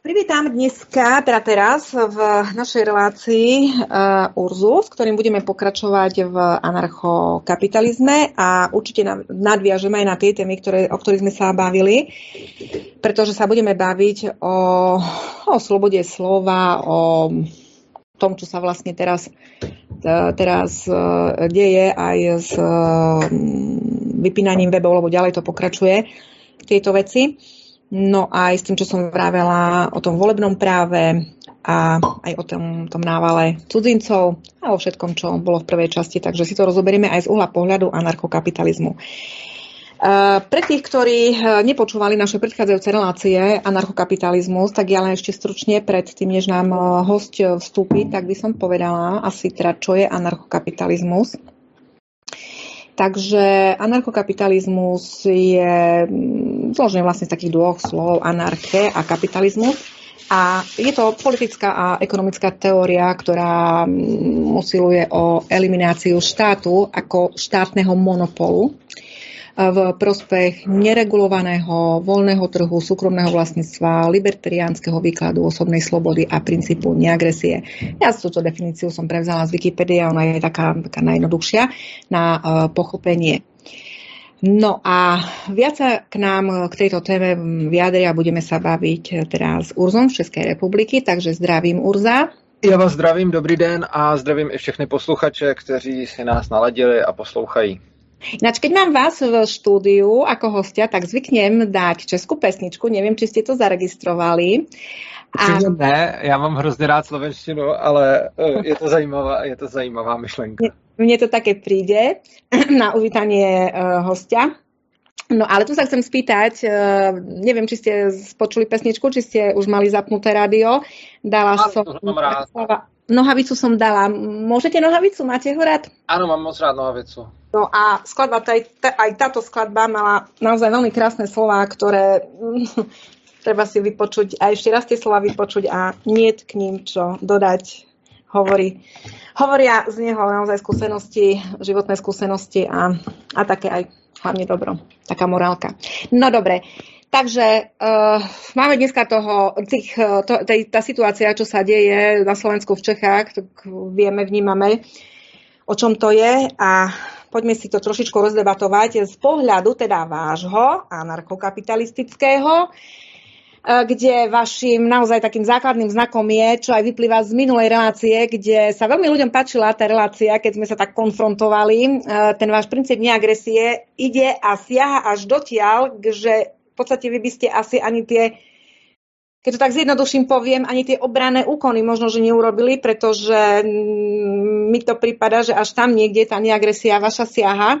Privítam dneska, teda teraz v našej relácii uh, Urzu, s ktorým budeme pokračovať v anarchokapitalizme a určite nadviažeme aj na tie témy, ktoré, o ktorých sme sa bavili, pretože sa budeme baviť o, o slobode slova, o tom, čo sa vlastne teraz, teraz uh, deje aj s uh, vypínaním webov, lebo ďalej to pokračuje, tieto veci. No aj s tým, čo som vravela o tom volebnom práve a aj o tom, tom návale cudzincov a o všetkom, čo bolo v prvej časti. Takže si to rozoberieme aj z uhla pohľadu anarchokapitalizmu. Pre tých, ktorí nepočúvali naše predchádzajúce relácie anarchokapitalizmus, tak ja len ešte stručne pred tým, než nám host vstúpi, tak by som povedala asi teda, čo je anarchokapitalizmus. Takže anarchokapitalizmus je mm, zložený vlastne z takých dvoch slov, anarche a kapitalizmus. A je to politická a ekonomická teória, ktorá mm, usiluje o elimináciu štátu ako štátneho monopolu v prospech neregulovaného voľného trhu, súkromného vlastníctva, libertariánskeho výkladu osobnej slobody a princípu neagresie. Ja túto definíciu som prevzala z Wikipédie, ona je taká, taká najjednoduchšia na uh, pochopenie. No a viac sa k nám k tejto téme vyjadria a budeme sa baviť teraz s Urzom z Českej republiky, takže zdravím Urza. Já vás zdravím, dobrý den a zdravím i všechny posluchače, kteří si nás naladili a poslouchají. Ináč, keď mám vás v štúdiu ako hostia, tak zvyknem dať českú pesničku. Neviem, či ste to zaregistrovali. A... ne, já mám hrozně rád slovenštinu, ale e, je to zajímavá, je to zajímavá myšlenka. Mne to také príde na uvítanie uh, hostia. No ale tu sa chcem spýtať, uh, neviem, či ste počuli pesničku, či ste už mali zapnuté rádio. Dala Mám, som... Mám rád. Nohavicu som dala. Môžete nohavicu? Máte ho rád? Áno, mám moc rád nohavicu. No a skladba, taj, aj táto skladba mala naozaj veľmi krásne slova, ktoré treba si vypočuť a ešte raz tie slova vypočuť a nie k ním čo dodať. Hovorí, hovoria z neho naozaj skúsenosti, životné skúsenosti a, a také aj hlavne dobro, taká morálka. No dobre, Takže uh, máme dneska toho, tých, to, tej, tá situácia, čo sa deje na Slovensku, v Čechách, tak vieme, vnímame, o čom to je a poďme si to trošičku rozdebatovať z pohľadu teda vášho anarchokapitalistického, kde vašim naozaj takým základným znakom je, čo aj vyplýva z minulej relácie, kde sa veľmi ľuďom páčila tá relácia, keď sme sa tak konfrontovali. Ten váš princíp neagresie ide a siaha až dotiaľ, že podstate vy by ste asi ani tie, keď to tak zjednoduším poviem, ani tie obranné úkony možno, že neurobili, pretože mm, mi to prípada, že až tam niekde tá neagresia vaša siaha.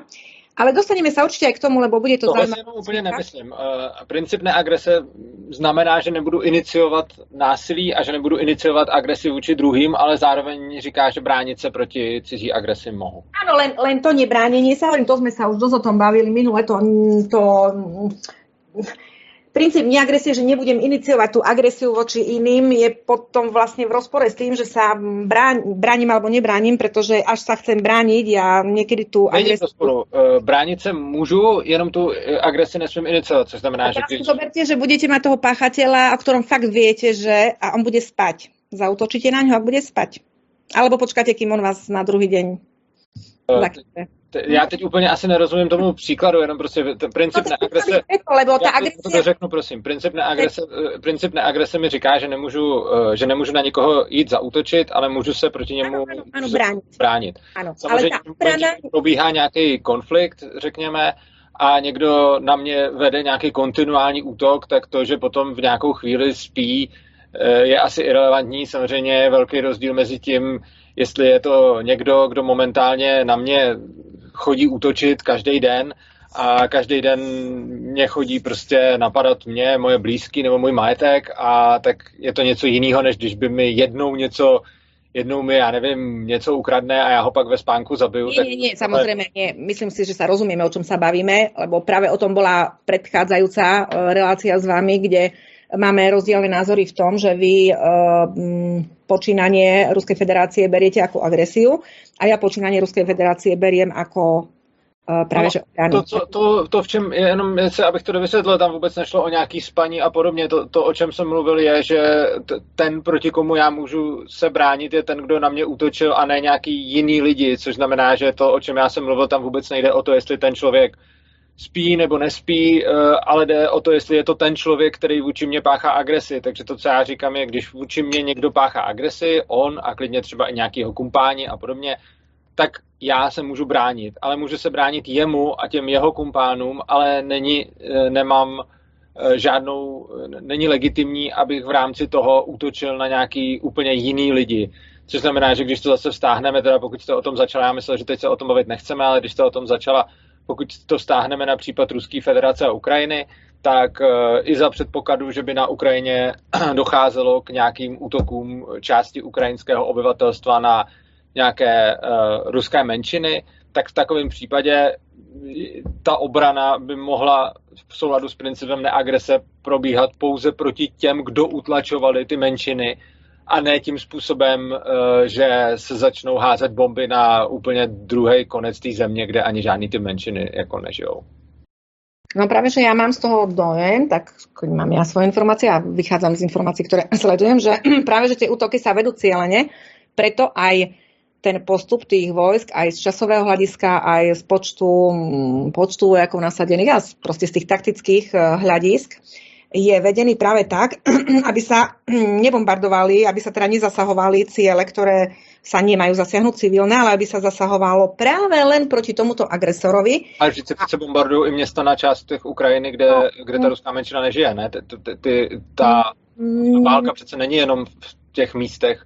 Ale dostaneme sa určitě k tomu, lebo bude to, to zaujímavé. To úplně nemyslím. Uh, princip neagrese znamená, že nebudu iniciovat násilí a že nebudu iniciovat agresi vůči druhým, ale zároveň říká, že bránit se proti cizí agresi mohu. Áno, len, len to nebránenie sa, hovorím, to sme sa už dosť o tom bavili minule, to, to princíp neagresie, že nebudem iniciovať tú agresiu voči iným, je potom vlastne v rozpore s tým, že sa bráň, bráním alebo nebráním, pretože až sa chcem brániť, ja niekedy tú agresiu... Rozporu. E, bránit se můžu, jenom tu e, agresi nesmím iniciovat, což znamená, že... Když... Zoberte, že budete mať toho páchateľa, o ktorom fakt viete, že a on bude spať. Zautočíte na ňo a bude spať. Alebo počkáte, kým on vás na druhý deň uh, já teď úplně asi nerozumím tomu příkladu, jenom prostě ten princip no, neagrese... To, lebo ta agresie... to řeknu, prosím. Princip neagrese, princip neagrese mi říká, že nemůžu, eh, že nemůžu na někoho jít zautočit, ale můžu se proti němu ano, ano, ano, bránit. bránit. Ano, Samozřejmě ale ta brana... probíhá nějaký konflikt, řekněme, a někdo na mě vede nějaký kontinuální útok, tak to, že potom v nějakou chvíli spí, eh, je asi irrelevantní. Samozřejmě je velký rozdíl mezi tím, jestli je to někdo, kdo momentálně na mě chodí útočit každý den a každý den mě chodí prostě napadat mě, moje blízký nebo můj majetek a tak je to něco jiného, než když by mi jednou něco jednou mi, já nevím, něco ukradne a já ho pak ve spánku zabiju. Nie, tak... nie, nie, samozrejme nie. Myslím si, že sa rozumieme, o čom sa bavíme, lebo práve o tom bola predchádzajúca e, relácia s vami, kde máme rozdielne názory v tom, že vy uh, počínanie Ruskej federácie beriete ako agresiu a ja počínanie Ruskej federácie beriem ako právě no, že to, to, to, to, v čem, jenom se, abych to dovysvětlil, tam vůbec nešlo o nějaký spaní a podobně. To, to, o čem jsem mluvil, je, že ten, proti komu já můžu se bránit, je ten, kdo na mě útočil a ne nějaký jiný lidi, což znamená, že to, o čem já jsem mluvil, tam vůbec nejde o to, jestli ten člověk spí nebo nespí, eh, ale jde o to, jestli je to ten člověk, který vůči mě páchá agresi. Takže to, co já říkám, je, když vůči mě někdo páchá agresi, on a klidně třeba i nějaký jeho kumpáni a podobně, tak já se můžu bránit, ale můžu se bránit jemu a těm jeho kumpánům, ale není, eh, nemám eh, žádnou, není legitimní, abych v rámci toho útočil na nějaký úplně jiný lidi. Což znamená, že když to zase vztáhneme, teda pokud jste o tom začala, já myslel, že teď se o tom bavit nechceme, ale když jste o tom začala, pokud to stáhneme na případ Ruské federace a Ukrajiny, tak eh, i za předpokladu, že by na Ukrajině docházelo k nějakým útokům části ukrajinského obyvatelstva na nějaké uh, ruské menšiny, tak v takovém případě ta obrana by mohla v souladu s principem neagrese probíhat pouze proti těm, kdo utlačovali ty menšiny a ne tím způsobem, uh, že se začnou házet bomby na úplně druhý konec té země, kde ani žádný ty menšiny jako nežijou. No práve, že ja mám z toho dojem, tak mám ja svoje informácie a vychádzam z informácií, ktoré sledujem, že práve, že tie útoky sa vedú cieľene, preto aj ten postup tých vojsk aj z časového hľadiska, aj z počtu, počtu vojakov nasadených a proste z tých taktických eh, hľadisk je vedený práve tak, aby sa nebombardovali, aby sa teda nezasahovali ciele, ktoré sa nemajú zasiahnuť civilné, ale aby sa zasahovalo práve len proti tomuto agresorovi. Ale vždyť se přece bombardují i města na částech Ukrajiny, kde, no, kde ta ruská menšina nežije, ne? Ty, ta, mm. válka přece není jenom v těch místech,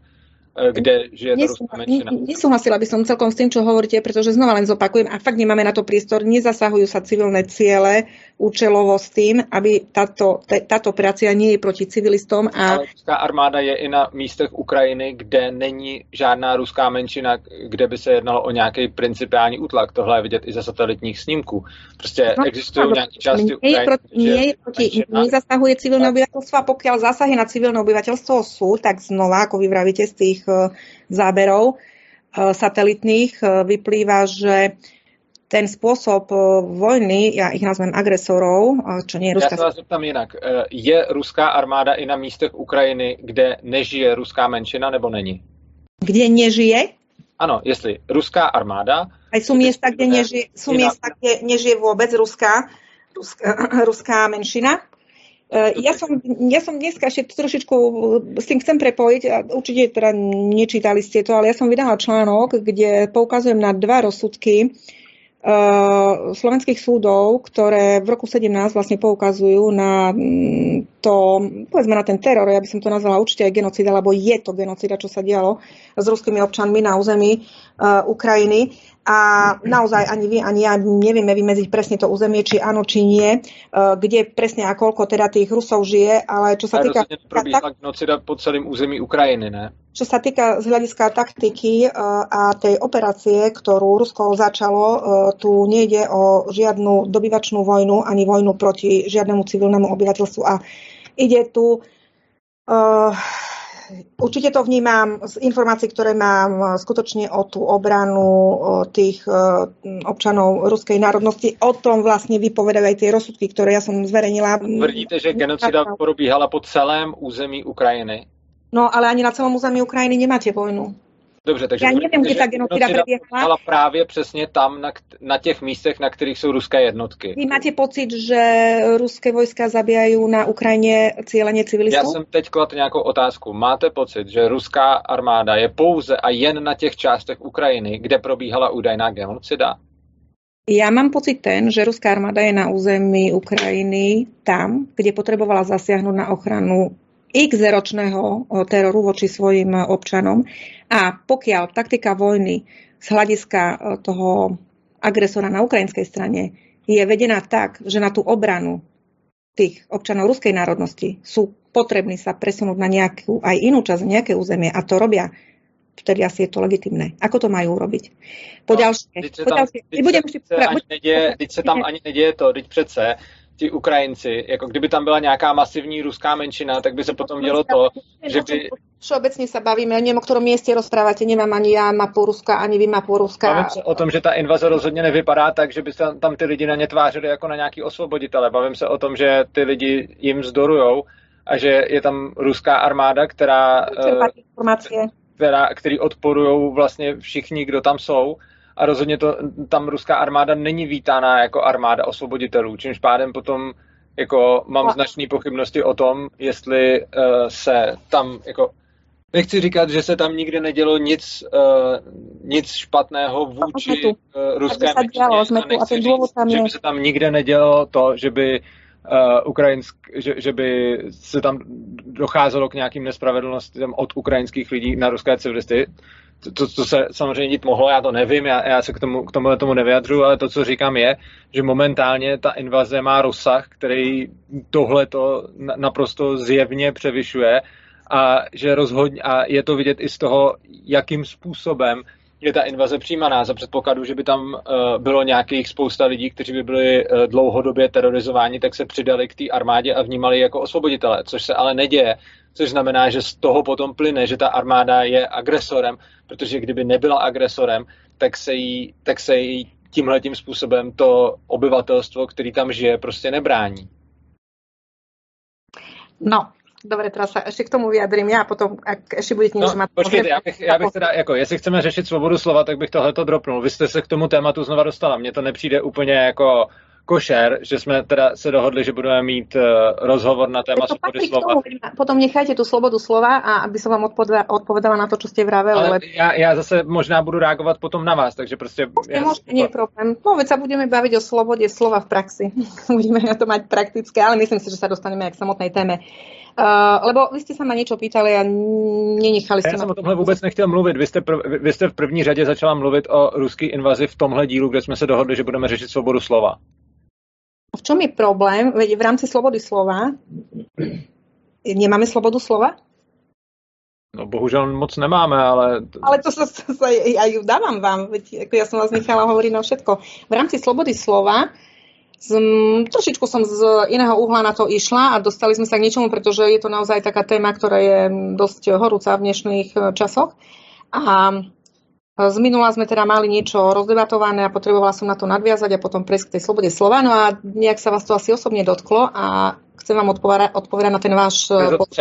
kde žije tá ruská menšina. Nesúhlasila by som celkom s tým, čo hovoríte, pretože znova len zopakujem, a fakt nemáme na to priestor, nezasahujú sa civilné ciele účelovo s tým, aby táto, táto operácia nie je proti civilistom. A... Ale ruská armáda je i na místech Ukrajiny, kde není žádná ruská menšina, kde by se jednalo o nějaký principiální útlak. Tohle je vidět i ze satelitních snímků. Prostě no, existují no, nějaké části nie Ukrajiny. Proti, nie, je proti, nezasahuje civilné obyvateľstvo a pokiaľ zásahy na civilné obyvateľstvo sú, tak znova, ako vy vravíte z tých Eh, záberov eh, satelitných eh, vyplýva, že ten spôsob vojny, ja ich nazvem agresorov, čo nie je ruská... Já se vás zeptám jinak. Je ruská armáda i na místech Ukrajiny, kde nežije ruská menšina, nebo není? Kde nežije? Ano, jestli ruská armáda... Aj sú miesta, kde nežije, sú miesta, kde nežije vôbec ruská, ruská, ruská menšina? Ja som, ja som dneska ešte trošičku s tým chcem prepojiť, a určite teda nečítali ste to, ale ja som vydala článok, kde poukazujem na dva rozsudky uh, slovenských súdov, ktoré v roku 17 vlastne poukazujú na mm, to, povedzme na ten teror, ja by som to nazvala určite aj genocida, lebo je to genocida, čo sa dialo s ruskými občanmi na území uh, Ukrajiny a naozaj ani vy, ani ja nevieme vymedziť presne to územie, či áno, či nie, e, kde presne a koľko teda tých Rusov žije, ale čo sa týka... Tak, genocida po celým území Ukrajiny, ne? Čo sa týka z hľadiska taktiky e, a tej operácie, ktorú Rusko začalo, e, tu nejde o žiadnu dobyvačnú vojnu, ani vojnu proti žiadnemu civilnému obyvateľstvu a ide tu uh, určite to vnímam z informácií, ktoré mám e, skutočne o tú obranu tých e, občanov ruskej národnosti. O tom vlastne vypovedajú aj tie rozsudky, ktoré ja som zverejnila. Tvrdíte, že genocida probíhala po celém území Ukrajiny? No, ale ani na celom území Ukrajiny nemáte vojnu. Dobře, takže... Já nevím, kde ta genocida proběhla. právě přesně tam, na, na těch místech, na kterých jsou ruské jednotky. Vy máte pocit, že ruské vojska zabíjají na Ukrajině cíleně civilistů? Já jsem teď klad nějakou otázku. Máte pocit, že ruská armáda je pouze a jen na těch částech Ukrajiny, kde probíhala údajná genocida? Ja mám pocit ten, že ruská armáda je na území Ukrajiny tam, kde potrebovala zasiahnuť na ochranu x-ročného teroru voči svojim občanom. A pokiaľ taktika vojny z hľadiska toho agresora na ukrajinskej strane je vedená tak, že na tú obranu tých občanov ruskej národnosti sú potrební sa presunúť na nejakú aj inú časť, nejaké územie a to robia vtedy asi je to legitimné. Ako to majú robiť? Po no, ďalšie, teď, se, teď, se, ani neděje, teď se tam ani neděje to, teď přece ti Ukrajinci, jako kdyby tam byla nějaká masivní ruská menšina, tak by se potom dělo to, že by... Všeobecně se bavíme, nevím, o kterém městě rozpráváte, nemám ani já mapu Ruska, ani vy mapu Ruska. Bavím se o tom, že ta invaze rozhodně nevypadá tak, že by se tam ty lidi na ně tvářili jako na nějaký osvoboditele. Bavím se o tom, že ty lidi jim zdorujou a že je tam ruská armáda, která, informace. která který odporují vlastně všichni, kdo tam jsou a rozhodně to, tam ruská armáda není vítána jako armáda osvoboditelů, čímž pádem potom jako mám značné pochybnosti o tom, jestli uh, se tam jako Nechci říkat, že se tam nikdy nedělo nic, uh, nic špatného vůči uh, ruské menšině. A nechci říct, že by se tam nikde nedělo to, že by uh, ukrajinsk, že, že by se tam docházelo k nějakým nespravedlnostem od ukrajinských lidí na ruské civilisty. To, to, to se samozřejmě dít mohlo, já to nevím, já, já se k tomu, k tomu, tomu nevyjadřuju, ale to, co říkám, je, že momentálně ta invaze má rozsah, který tohle to naprosto zjevně převyšuje a že rozhodně, a je to vidět i z toho, jakým způsobem je ta invaze přijímaná za předpokladu, že by tam uh, bylo nějakých spousta lidí, kteří by byli uh, dlouhodobě terorizováni, tak se přidali k té armádě a vnímali jako osvoboditele, což se ale neděje, což znamená, že z toho potom plyne, že ta armáda je agresorem, protože kdyby nebyla agresorem, tak se jí, tak se jí tímhle tím způsobem to obyvatelstvo, který tam žije, prostě nebrání. No, Dobre, teraz sa ešte k tomu vyjadrím ja a potom, ak ešte budete niečo no, mať... Počkejte, já bych, já bych teda, jako, jestli chceme řešit svobodu slova, tak bych tohleto dropnul. Vy jste se k tomu tématu znova dostala. Mně to nepřijde úplně jako košer, že jsme teda se dohodli, že budeme mít uh, rozhovor na téma svobody slova. Tomu, potom nechajte tu slobodu slova a aby som vám odpovedala na to, čo ste vraveli. Ale já, já zase možná budu reagovat potom na vás, takže prostě... Môžete, môžete, nie je problém. No, veď sa budeme baviť o slobode slova v praxi. budeme na to mať praktické, ale myslím si, že sa dostaneme k samotnej téme. Uh, lebo vy ste sa ma niečo pýtali a nenechali ste Já jsem o tomhle vůbec nechtěl mluvit. Vy jste, prv, vy jste v první řadě začala mluvit o ruské invazi v tomhle dílu, kde jsme se dohodli, že budeme řešit svobodu slova. V čom je problém? Veď v rámci slobody slova nemáme slobodu slova? No bohužel moc nemáme, ale... Ale to sa, sa ja ju dávam vám, veď ako ja som vás nechala hovoriť na všetko. V rámci slobody slova trošičku som z iného uhla na to išla a dostali sme sa k niečomu, pretože je to naozaj taká téma, ktorá je dosť horúca v dnešných eh, časoch. A z minula sme teda mali niečo rozdebatované a potrebovala som na to nadviazať a potom prejsť k tej slobode slova. No a nejak sa vás to asi osobne dotklo a chcem vám odpovedať, odpovedať na ten váš...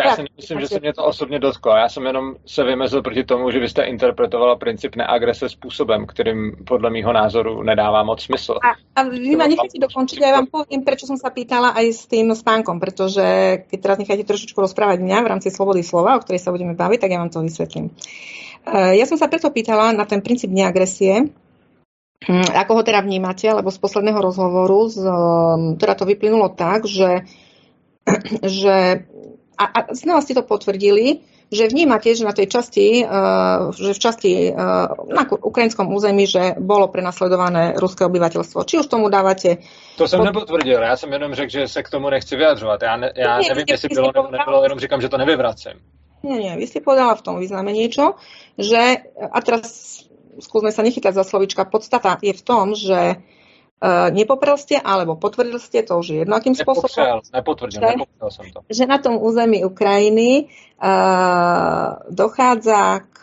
Já si myslím, že se mě to osobně dotklo. Já jsem jenom se vymezil proti tomu, že vy jste interpretovala princip neagrese způsobem, kterým podle mýho názoru nedává moc smysl. A, a vy ma necháte dokončiť a ja vám poviem, prečo som sa pýtala aj s tým spánkom, pretože keď teraz necháte trošičku rozprávať mňa v rámci slobody slova, o ktorej sa budeme baviť, tak ja vám to vysvetlím. Eh, ja som sa preto pýtala na ten princíp neagresie, hm, ako ho teda vnímate, lebo z posledného rozhovoru z, hm, teda to vyplynulo tak, že, že a, a znova ste to potvrdili, že vnímate, že na tej časti, uh, že v časti uh, na ukrajinskom území, že bolo prenasledované ruské obyvateľstvo. Či už tomu dávate... To jsem pod... nepotvrdil, já jsem jenom řekl, že se k tomu nechci vyjadřovat. Já, ne, já ne, nevím, jestli bylo nebo nebylo, jenom říkám, že to nevyvracím. Nie, nie, vy ste povedala v tom význame niečo, že, a teraz skúsme sa nechytať za slovička, podstata je v tom, že uh, nepoprel ste, alebo potvrdil ste to, že jedno akým spôsobom. Nepotvrdil, že, nepotvrdil som to. Že na tom území Ukrajiny uh, dochádza k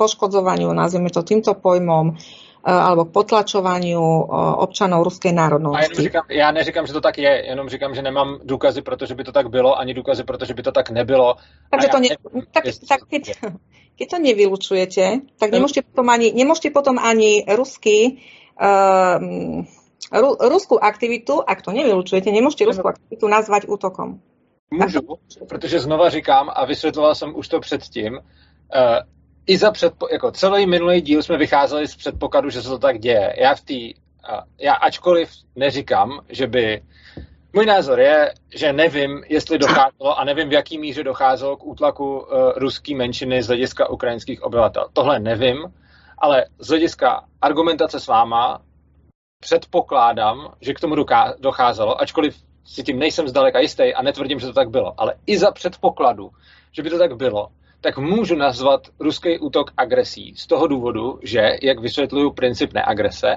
poškodzovaniu, nazvime to týmto pojmom, Eh, alebo k potlačovaniu eh, občanov ruské národnosti. A říkám, já neříkám, že to tak je, jenom říkám, že nemám důkazy, protože by to tak bylo, ani důkazy, protože by to tak nebylo. Takže to ne, nevím, tak, tak keď, keď to nevylučujete, tak nemôžete potom ani, nemôžete potom ani rusky uh, ru, ruskú aktivitu, ak to nevylučujete, nemôžete ruskú aktivitu nazvať útokom. Můžu, protože znova říkám, a vysvětloval jsem už to předtím, uh, i za předpo, jako celý minulý díl jsme vycházeli z předpokladu, že se to tak děje. Já v té, já ačkoliv neříkám, že by, můj názor je, že nevím, jestli docházelo a nevím, v jaký míře docházelo k útlaku uh, ruské menšiny z hlediska ukrajinských obyvatel. Tohle nevím, ale z hlediska argumentace s váma předpokládám, že k tomu docházelo, ačkoliv si tím nejsem zdaleka jistý a netvrdím, že to tak bylo, ale i za předpokladu, že by to tak bylo, tak můžu nazvat ruský útok agresí z toho důvodu, že, jak vysvětluju princip neagrese,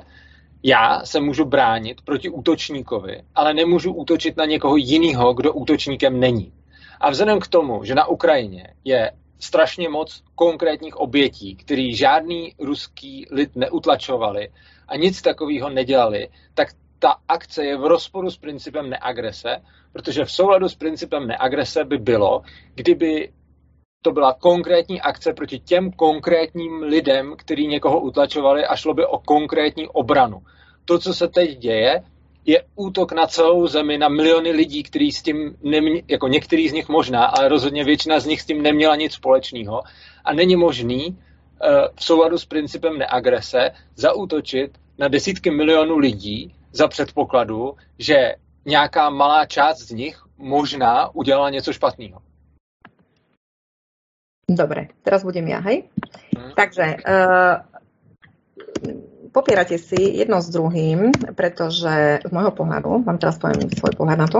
já se můžu bránit proti útočníkovi, ale nemůžu útočit na někoho jiného, kdo útočníkem není. A vzhledem k tomu, že na Ukrajině je strašně moc konkrétních obětí, který žádný ruský lid neutlačovali a nic takového nedělali, tak ta akce je v rozporu s principem neagrese, protože v souladu s principem neagrese by bylo, kdyby to byla konkrétní akce proti těm konkrétním lidem, kteří někoho utlačovali a šlo by o konkrétní obranu. To, co se teď děje, je útok na celou zemi, na miliony lidí, kteří s tím, nemě, jako některý z nich možná, ale rozhodně většina z nich s tím neměla nic společného. A není možný uh, v souladu s principem neagrese zaútočit na desítky milionů lidí za předpokladu, že nějaká malá část z nich možná udělala něco špatného. Dobre, teraz budem ja, hej? Hmm. Takže uh, popierate si jedno s druhým, pretože z môjho pohľadu, vám teraz poviem svoj pohľad na to,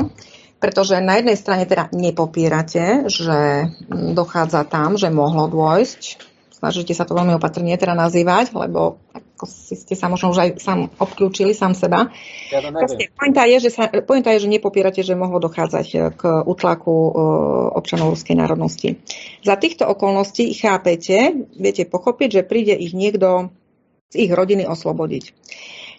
pretože na jednej strane teda nepopierate, že dochádza tam, že mohlo dôjsť, snažíte sa to veľmi opatrne teda nazývať, lebo ako si ste sa možno už aj sám obklúčili sám seba. Ja to pointa, je, že sa, pointa je, že nepopierate, že mohlo dochádzať eh, k utlaku uh, občanov ruskej národnosti. Za týchto okolností chápete, viete pochopiť, že príde ich niekto ich rodiny oslobodiť.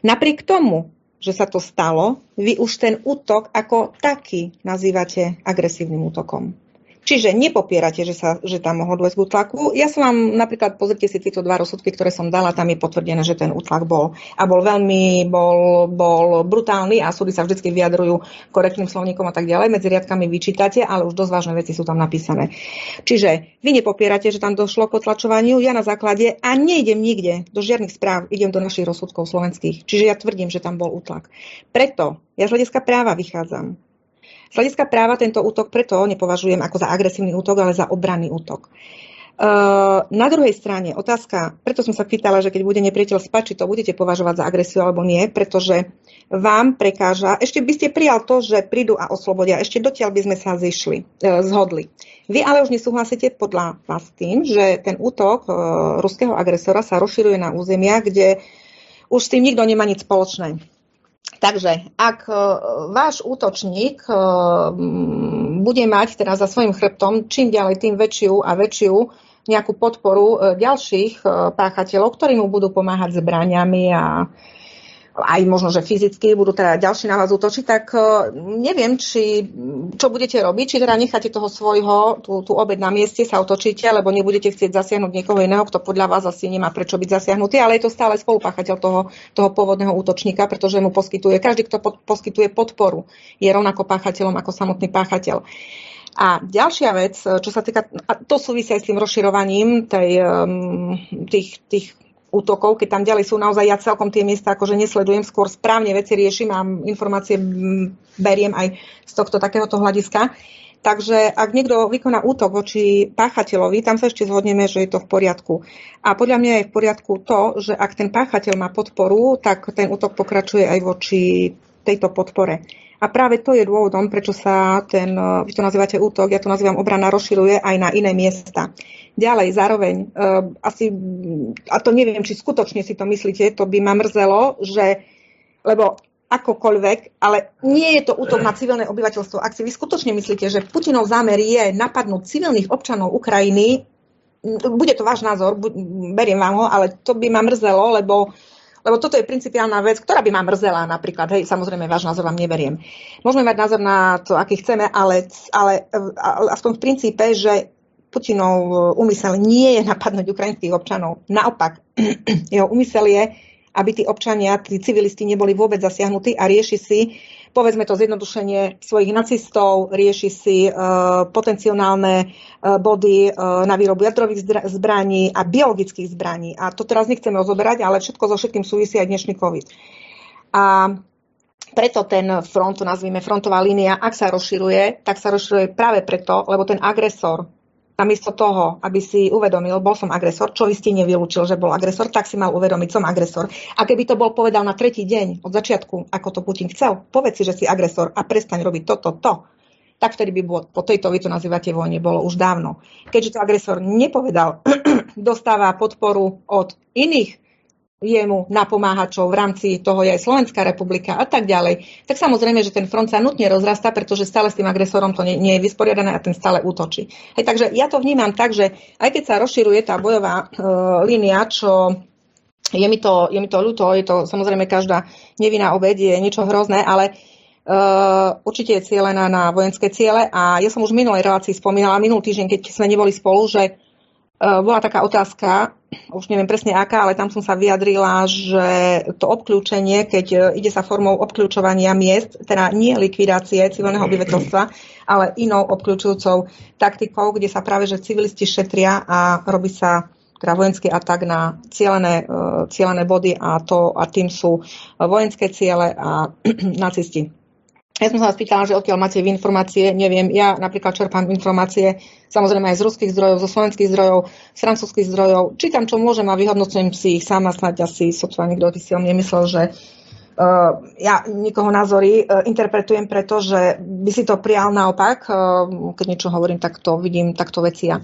Napriek tomu, že sa to stalo, vy už ten útok ako taký nazývate agresívnym útokom. Čiže nepopierate, že, sa, že tam mohlo dôjsť k útlaku. Ja som vám napríklad, pozrite si tieto dva rozsudky, ktoré som dala, tam je potvrdené, že ten útlak bol. A bol veľmi, bol, bol brutálny a súdy sa vždy vyjadrujú korektným slovníkom a tak ďalej. Medzi riadkami vyčítate, ale už dosť vážne veci sú tam napísané. Čiže vy nepopierate, že tam došlo k otlačovaniu, ja na základe a nejdem nikde do žiadnych správ, idem do našich rozsudkov slovenských. Čiže ja tvrdím, že tam bol útlak. Preto ja z hľadiska práva vychádzam. Z hľadiska práva tento útok preto nepovažujem ako za agresívny útok, ale za obranný útok. Na druhej strane otázka, preto som sa pýtala, že keď bude nepriateľ spať, či to budete považovať za agresiu alebo nie, pretože vám prekáža, ešte by ste prijal to, že prídu a oslobodia, ešte dotiaľ by sme sa zišli, e, zhodli. Vy ale už nesúhlasíte podľa vás tým, že ten útok e, ruského agresora sa rozširuje na územia, kde už s tým nikto nemá nič spoločné. Takže ak e, váš útočník e, bude mať teda za svojim chrbtom čím ďalej tým väčšiu a väčšiu nejakú podporu e, ďalších páchateľov, ktorí mu budú pomáhať zbraniami a aj možno, že fyzicky budú teda ďalší na vás útočiť, tak e, neviem, či, čo budete robiť, či teda necháte toho svojho, tú, tú obed na mieste, sa otočíte, alebo nebudete chcieť zasiahnuť niekoho iného, kto podľa vás asi nemá prečo byť zasiahnutý, ale je to stále spolupáchateľ toho, toho pôvodného útočníka, pretože mu poskytuje, každý, kto pod, poskytuje podporu, je rovnako páchateľom ako samotný páchateľ. A ďalšia vec, čo sa týka, a to súvisia aj s tým rozširovaním tej, tých, tých útokov, keď tam ďalej sú naozaj, ja celkom tie miesta akože nesledujem, skôr správne veci riešim a informácie beriem aj z tohto takéhoto hľadiska. Takže ak niekto vykoná útok voči páchateľovi, tam sa ešte zhodneme, že je to v poriadku. A podľa mňa je v poriadku to, že ak ten páchateľ má podporu, tak ten útok pokračuje aj voči tejto podpore. A práve to je dôvodom, prečo sa ten, vy to nazývate útok, ja to nazývam obrana, rozširuje aj na iné miesta. Ďalej, zároveň, uh, asi, a to neviem, či skutočne si to myslíte, to by ma mrzelo, že, lebo akokoľvek, ale nie je to útok na civilné obyvateľstvo. Ak si vy skutočne myslíte, že Putinov zámer je napadnúť civilných občanov Ukrajiny, bude to váš názor, beriem vám ho, ale to by ma mrzelo, lebo lebo toto je principiálna vec, ktorá by ma mrzela napríklad. Hej, samozrejme, váš názor vám neberiem. Môžeme mať názor na to, aký chceme, ale, ale, ale aspoň v princípe, že Putinov e, úmysel nie je napadnúť ukrajinských občanov. Naopak, jeho úmysel je, aby tí občania, tí civilisti neboli vôbec zasiahnutí a rieši si, povedzme to zjednodušenie svojich nacistov, rieši si uh, potenciálne uh, body uh, na výrobu jadrových zbraní a biologických zbraní. A to teraz nechceme ozoberať, ale všetko so všetkým súvisí aj dnešný COVID. A preto ten front, nazvime frontová línia, ak sa rozširuje, tak sa rozširuje práve preto, lebo ten agresor namiesto toho, aby si uvedomil, bol som agresor, čo vy ste nevylúčil, že bol agresor, tak si mal uvedomiť, som agresor. A keby to bol povedal na tretí deň od začiatku, ako to Putin chcel, povedz si, že si agresor a prestaň robiť toto, to, tak vtedy by bolo, po tejto, vy to nazývate vojne, bolo už dávno. Keďže to agresor nepovedal, dostáva podporu od iných jemu napomáhačov v rámci toho je aj Slovenská republika a tak ďalej, tak samozrejme, že ten front sa nutne rozrastá, pretože stále s tým agresorom to nie, nie je vysporiadané a ten stále útočí. Hej, takže ja to vnímam tak, že aj keď sa rozširuje tá bojová uh, línia, čo je mi, to, je mi to ľúto, je to samozrejme každá nevinná obed, je niečo hrozné, ale Uh, určite je cieľená na vojenské ciele a ja som už v minulej relácii spomínala, minulý týždeň, keď sme neboli spolu, že bola taká otázka, už neviem presne aká, ale tam som sa vyjadrila, že to obklúčenie, keď uh, ide sa formou obklúčovania miest, teda nie likvidácie civilného obyvateľstva, ale inou obklúčujúcou taktikou, kde sa práve že civilisti šetria a robí sa teda vojenský atak na cielené, cielené body a, to, a tým sú vojenské ciele a nacisti. Ja som sa vás pýtala, že odkiaľ máte vy informácie, neviem, ja napríklad čerpám informácie samozrejme aj z ruských zdrojov, zo slovenských zdrojov, z francúzských zdrojov, čítam, čo môžem a vyhodnocujem si ich sama, snáď asi sotva nikto by si o mne myslel, že uh, ja nikoho názory uh, interpretujem preto, že by si to prijal naopak, uh, keď niečo hovorím, tak to vidím takto veci ja.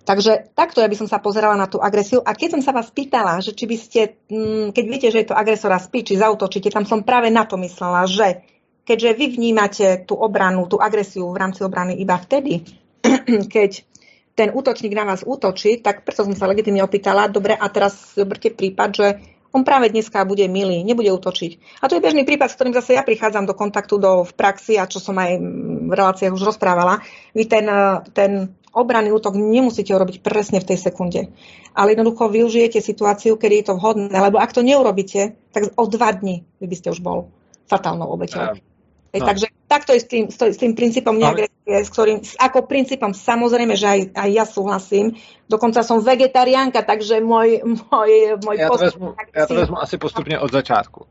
Takže takto ja by som sa pozerala na tú agresiu. A keď som sa vás pýtala, že či by ste, mm, keď viete, že je to agresora spí, či zautočíte, tam som práve na to myslela, že keďže vy vnímate tú obranu, tú agresiu v rámci obrany iba vtedy, keď ten útočník na vás útočí, tak preto som sa legitimne opýtala, dobre, a teraz zoberte prípad, že on práve dneska bude milý, nebude útočiť. A to je bežný prípad, s ktorým zase ja prichádzam do kontaktu do, v praxi a čo som aj v reláciách už rozprávala. Vy ten, ten obranný útok nemusíte urobiť presne v tej sekunde. Ale jednoducho využijete situáciu, kedy je to vhodné, lebo ak to neurobíte, tak o dva dní vy by ste už bol fatálnou obeťou. No. Takže takto je s tým, s tým princípom neagresie, s ktorým, ako princípom samozrejme, že aj, aj ja súhlasím. Dokonca som vegetariánka, takže môj, môj, môj já, to vezmu, já to vezmu asi postupně od začátku.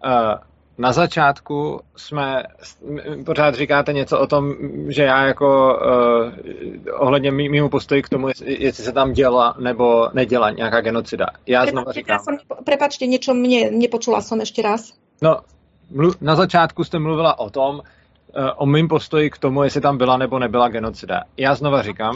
Uh, na začátku jsme, pořád říkáte něco o tom, že já jako uh, ohledně mýmu postoji k tomu, jestli se tam děla nebo neděla nějaká genocida. Já znovu říkám. Prepačte, niečo mne nepočula som ešte raz. No, na začátku jste mluvila o tom, eh, o mým postoji k tomu, jestli tam byla nebo nebyla genocida. Já znova říkám,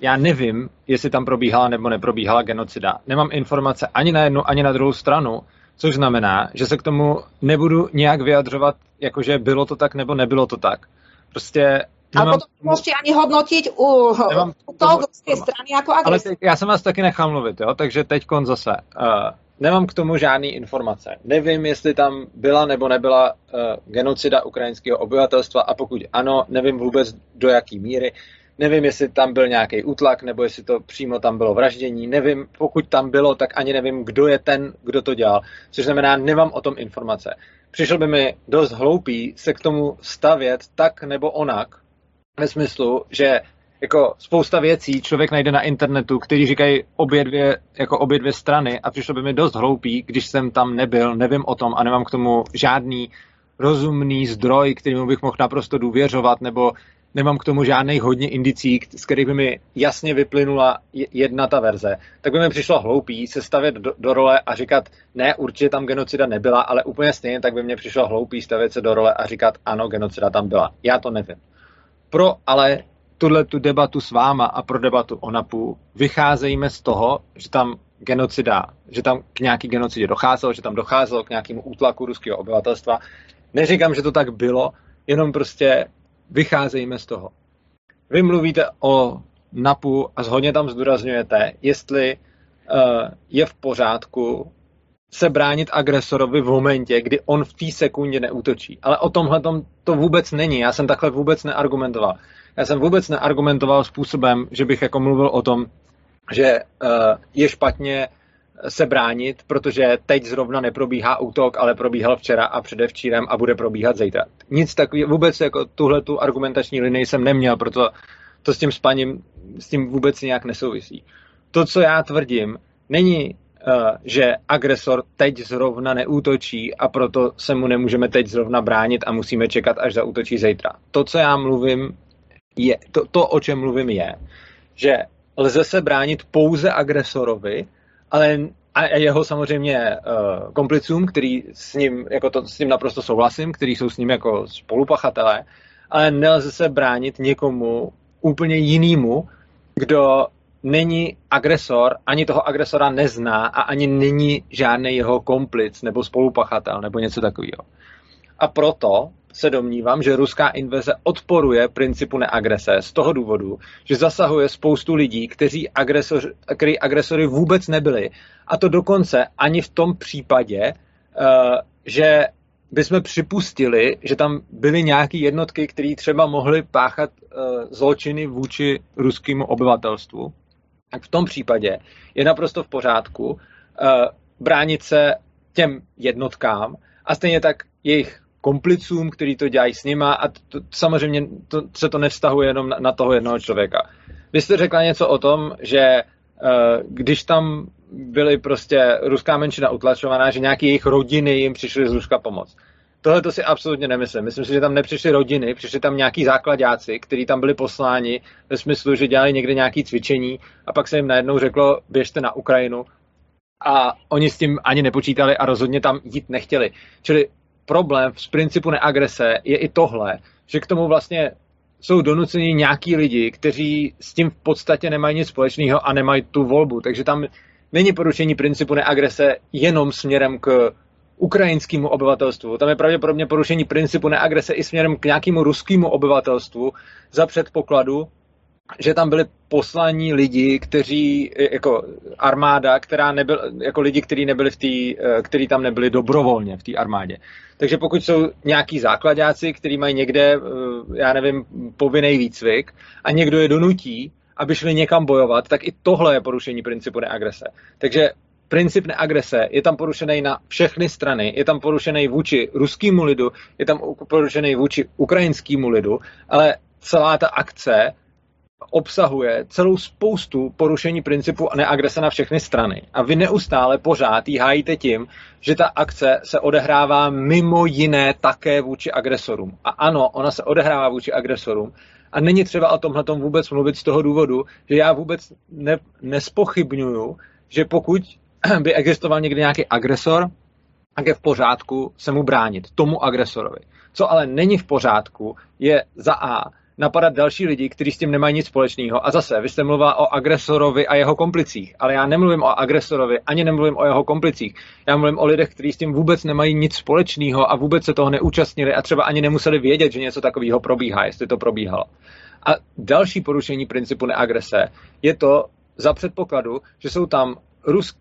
já nevím, jestli tam probíhala nebo neprobíhala genocida. Nemám informace ani na jednu, ani na druhou stranu, což znamená, že se k tomu nebudu nějak vyjadřovat, jakože bylo to tak nebo nebylo to tak. Prostě ale potom môžete ani hodnotiť u, nemám, u toho ruské strany jako agres. Ale já jsem vás taky nechal mluvit, jo? takže teď zase. Uh, nemám k tomu žádné informace. Nevím, jestli tam byla nebo nebyla uh, genocida ukrajinského obyvatelstva a pokud ano, nevím vůbec do jaký míry. Nevím, jestli tam byl nějaký útlak, nebo jestli to přímo tam bylo vraždění. Nevím, pokud tam bylo, tak ani nevím, kdo je ten, kdo to dělal. Což znamená, nemám o tom informace. Přišel by mi dost hloupý se k tomu stavět tak nebo onak, ve smyslu, že jako spousta věcí člověk najde na internetu, který říkají obě dvě, jako obě dvě strany a přišlo by mi dost hloupý, když jsem tam nebyl, nevím o tom a nemám k tomu žádný rozumný zdroj, kterým bych mohl naprosto důvěřovat, nebo nemám k tomu žádných hodně indicí, z kterých by mi jasně vyplynula jedna ta verze, tak by mi přišlo hloupý se stavět do, do role a říkat, ne, určitě tam genocida nebyla, ale úplně stejně tak by mě přišlo hloupý stavět se do role a říkat, ano, genocida tam byla. Já to nevím. Pro ale tuhle tu debatu s váma a pro debatu o NAPu vycházejme z toho, že tam genocida, že tam k nějaký genocidě docházelo, že tam docházelo k nějakému útlaku ruského obyvatelstva. Neříkám, že to tak bylo, jenom prostě vycházejme z toho. Vy mluvíte o NAPu a hodně tam zdůrazňujete, jestli uh, je v pořádku se bránit agresorovi v momentě, kdy on v té sekundě neútočí. Ale o tomhle to vůbec není. Já jsem takhle vůbec neargumentoval. Já jsem vůbec neargumentoval způsobem, že bych jako mluvil o tom, že uh, je špatně se bránit, protože teď zrovna neprobíhá útok, ale probíhal včera a předevčírem a bude probíhat zítra. Nic takového, vůbec jako tuhle tu argumentační linii jsem neměl, proto to s tím spaním s tím vůbec nějak nesouvisí. To, co já tvrdím, není že agresor teď zrovna neútočí a proto se mu nemůžeme teď zrovna bránit a musíme čekat, až zaútočí zítra. To, co já mluvím, je, to, to, o čem mluvím, je, že lze se bránit pouze agresorovi, ale a jeho samozřejmě uh, komplicům, který s ním, jako to, s ním naprosto souhlasím, který jsou s ním jako spolupachatelé, ale nelze se bránit někomu úplně jinému, kdo není agresor, ani toho agresora nezná a ani není žádný jeho komplic nebo spolupachatel nebo něco takového. A proto se domnívám, že ruská invaze odporuje principu neagrese z toho důvodu, že zasahuje spoustu lidí, kteří agresor, který agresory vůbec nebyli. A to dokonce ani v tom případě, uh, že bychom připustili, že tam byly nějaké jednotky, které třeba mohly páchat uh, zločiny vůči ruskému obyvatelstvu, tak v tom případě je naprosto v pořádku uh, bránit se těm jednotkám a stejně tak jejich komplicům, který to dělají s nima a to, samozřejmě to, se to nevztahuje jenom na, na toho jednoho člověka. Vy jste řekla něco o tom, že uh, když tam byly prostě ruská menšina utlačovaná, že nějaké jejich rodiny jim přišly z Ruska pomoc. Tohle to si absolutně nemyslím. Myslím si, že tam nepřišly rodiny, přišli tam nějaký základáci, kteří tam byli posláni ve smyslu, že dělali někde nějaké cvičení a pak se jim najednou řeklo, běžte na Ukrajinu a oni s tím ani nepočítali a rozhodně tam jít nechtěli. Čili problém z principu neagrese je i tohle, že k tomu vlastně jsou donuceni nějaký lidi, kteří s tím v podstatě nemají nic společného a nemají tu volbu. Takže tam není porušení principu neagrese jenom směrem k ukrajinskému obyvatelstvu. Tam je pravděpodobně porušení principu neagrese i směrem k nějakému ruskému obyvatelstvu za předpokladu, že tam byli poslaní lidi, kteří, jako armáda, která nebyl, jako lidi, kteří nebyli v tý, eh, který tam nebyli dobrovolně v té armádě. Takže pokud jsou nějaký základáci, kteří mají někde, eh, já nevím, povinný výcvik a někdo je donutí, aby šli někam bojovat, tak i tohle je porušení principu neagrese. Takže princip neagrese je tam porušený na všechny strany, je tam porušený vůči ruskému lidu, je tam porušený vůči ukrajinskému lidu, ale celá ta akce obsahuje celou spoustu porušení principu neagrese na všechny strany. A vy neustále pořád jí hájíte tím, že ta akce se odehrává mimo jiné také vůči agresorům. A ano, ona se odehrává vůči agresorům. A není třeba o tomhle vůbec mluvit z toho důvodu, že já vůbec ne, nespochybnuju, že pokud by existoval někdy nějaký agresor, tak je v pořádku se mu bránit, tomu agresorovi. Co ale není v pořádku, je za A napadat další lidi, kteří s tím nemají nic společného. A zase, vy jste mluvila o agresorovi a jeho komplicích, ale já nemluvím o agresorovi, ani nemluvím o jeho komplicích. Já mluvím o lidech, kteří s tím vůbec nemají nic společného a vůbec se toho neúčastnili a třeba ani nemuseli vědět, že něco takového probíhá, jestli to probíhalo. A další porušení principu neagrese je to za předpokladu, že jsou tam rusk,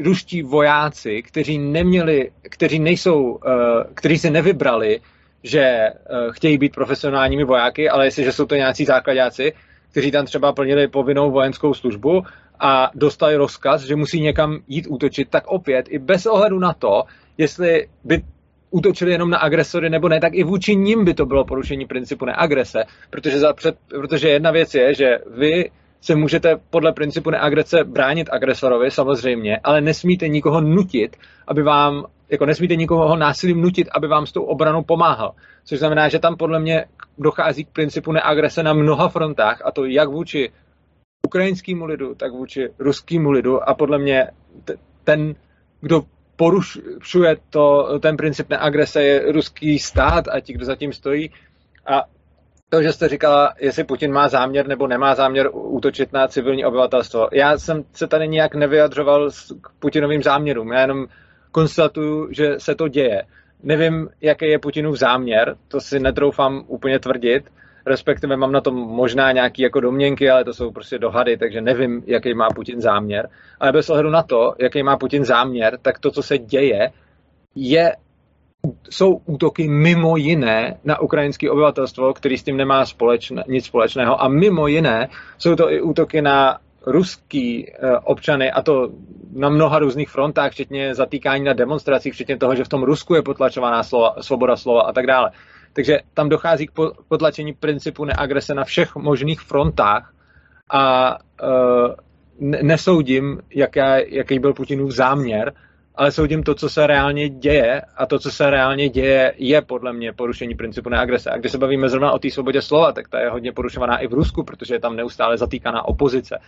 ruští vojáci, kteří neměli, kteří nejsou, eh, kteří se nevybrali že uh, chtějí být profesionálními vojáky, ale jestliže jsou to nějací základáci, kteří tam třeba plnili povinnou vojenskou službu a dostali rozkaz, že musí někam jít útočit, tak opět i bez ohledu na to, jestli by útočili jenom na agresory nebo ne, tak i vůči ním by to bylo porušení principu neagrese, protože, za před, protože jedna věc je, že vy se můžete podle principu neagrese bránit agresorovi, samozřejmě, ale nesmíte nikoho nutit, aby vám jako nesmíte nikoho násilím nutit, aby vám s tou obranou pomáhal. Což znamená, že tam podle mě dochází k principu neagrese na mnoha frontách, a to jak vůči ukrajinskému lidu, tak vůči ruskému lidu. A podle mě ten, kdo porušuje to, ten princip neagrese, je ruský stát a ti, kdo zatím stojí. A to, že jste říkala, jestli Putin má záměr nebo nemá záměr útočit na civilní obyvatelstvo. Já jsem se tady nijak nevyjadřoval k Putinovým záměrům. Já jenom konstatuju, že se to děje. Nevím, jaký je Putinův záměr, to si netroufám úplně tvrdit, respektive mám na tom možná nějaké jako domněnky, ale to jsou prostě dohady, takže nevím, jaký má Putin záměr. Ale bez ohledu na to, jaký má Putin záměr, tak to, co se děje, je, jsou útoky mimo jiné na ukrajinské obyvatelstvo, který s tím nemá společné, nic společného. A mimo jiné jsou to i útoky na ruský eh, občany, a to na mnoha různých frontách, včetně zatýkání na demonstracích, včetně toho, že v tom Rusku je potlačovaná slova, svoboda slova a tak dále. Takže tam dochází k potlačení principu neagrese na všech možných frontách a uh, nesoudím, jaká, jaký byl Putinův záměr, ale soudím to, co se reálně děje a to, co se reálně děje, je podle mě porušení principu neagrese. A když se bavíme zrovna o té svobodě slova, tak ta je hodně porušovaná i v Rusku, protože je tam neustále zatýkaná opozice.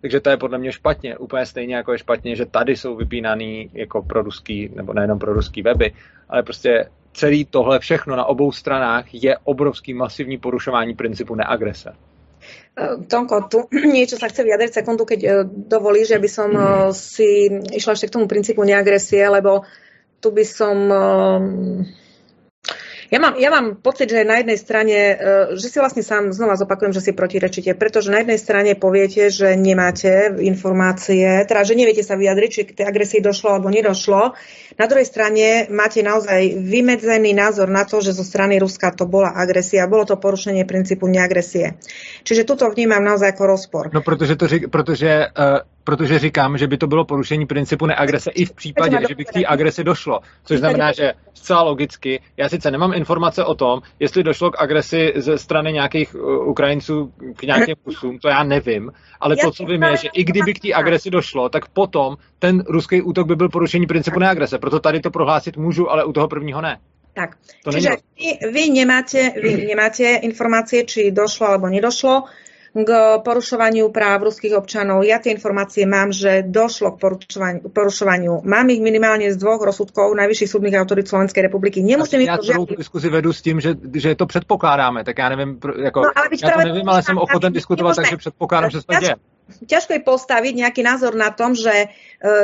Takže to je podle mě špatně. Úplně stejně jako je špatně, že tady jsou vypínaný jako pro ruský, nebo nejenom pro ruský weby, ale prostě celý tohle všechno na obou stranách je obrovský masivní porušování principu neagrese. Tonko, tu niečo sa chce vyjadriť sekundu, keď dovolíš, že by som si išla ešte k tomu princípu neagresie, lebo tu by som ja mám, ja mám pocit, že na jednej strane, e, že si vlastne sám znova zopakujem, že si protirečíte, pretože na jednej strane poviete, že nemáte informácie, teda že neviete sa vyjadriť, či k tej agresii došlo alebo nedošlo. Na druhej strane máte naozaj vymedzený názor na to, že zo strany Ruska to bola agresia, bolo to porušenie princípu neagresie. Čiže tuto vnímam naozaj ako rozpor. No protože, to, protože uh protože říkám, že by to bylo porušení principu neagrese i v případě, že by k té agresi došlo. Což znamená, že zcela logicky, já sice nemám informace o tom, jestli došlo k agresi ze strany nějakých uh, Ukrajinců k nějakým kusům, to já nevím, ale to, co vím, je, že i kdyby k té agresi došlo, tak potom ten ruský útok by byl porušení principu neagrese. Proto tady to prohlásit můžu, ale u toho prvního ne. Tak, to čiže vy, vy, nemáte, vy nemáte informácie, či došlo alebo nedošlo k porušovaniu práv ruských občanov. Ja tie informácie mám, že došlo k porušovaniu. porušovaniu. Mám ich minimálne z dvoch rozsudkov najvyšších súdnych autorít Slovenskej republiky. Nemusím ja celou tu diskuzi vedu s tím, že, že to předpokládáme, tak já nevím, jako, no, ale já to nevím, ale jsem ochoten diskutovat, takže předpokládám, že se to děje. Ťažko je postaviť nejaký názor na tom, že e,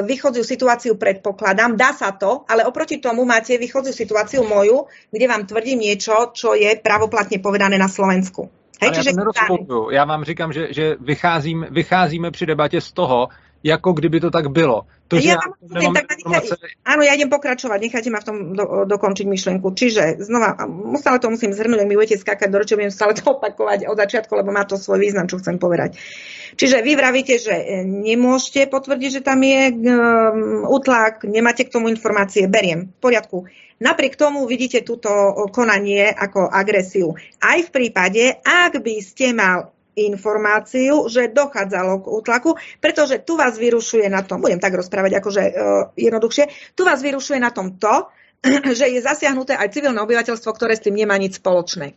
východziu situáciu predpokladám, dá sa to, ale oproti tomu máte východziu situáciu moju, kde vám tvrdím niečo, čo je pravoplatne povedané na Slovensku. Hej, Ale já, to já vám říkám, že, že vycházím, vycházíme při debatě z toho, jako kdyby to tak bylo. To, že ja, ja nemám tak informace... Áno, ja idem pokračovať, nechajte ma v tom do, dokončiť myšlenku. Čiže znova, stále to musím zhrnúť, ak mi budete skákať do reči, budem stále to opakovať od začiatku, lebo má to svoj význam, čo chcem povedať. Čiže vy vravíte, že e, nemôžete potvrdiť, že tam je utlak, nemáte k tomu informácie, beriem, v poriadku. Napriek tomu vidíte túto konanie ako agresiu. Aj v prípade, ak by ste mal informáciu, že dochádzalo k útlaku, pretože tu vás vyrušuje na tom, budem tak rozprávať akože uh, jednoduchšie, tu vás vyrušuje na tom to, že je zasiahnuté aj civilné obyvateľstvo, ktoré s tým nemá nič spoločné.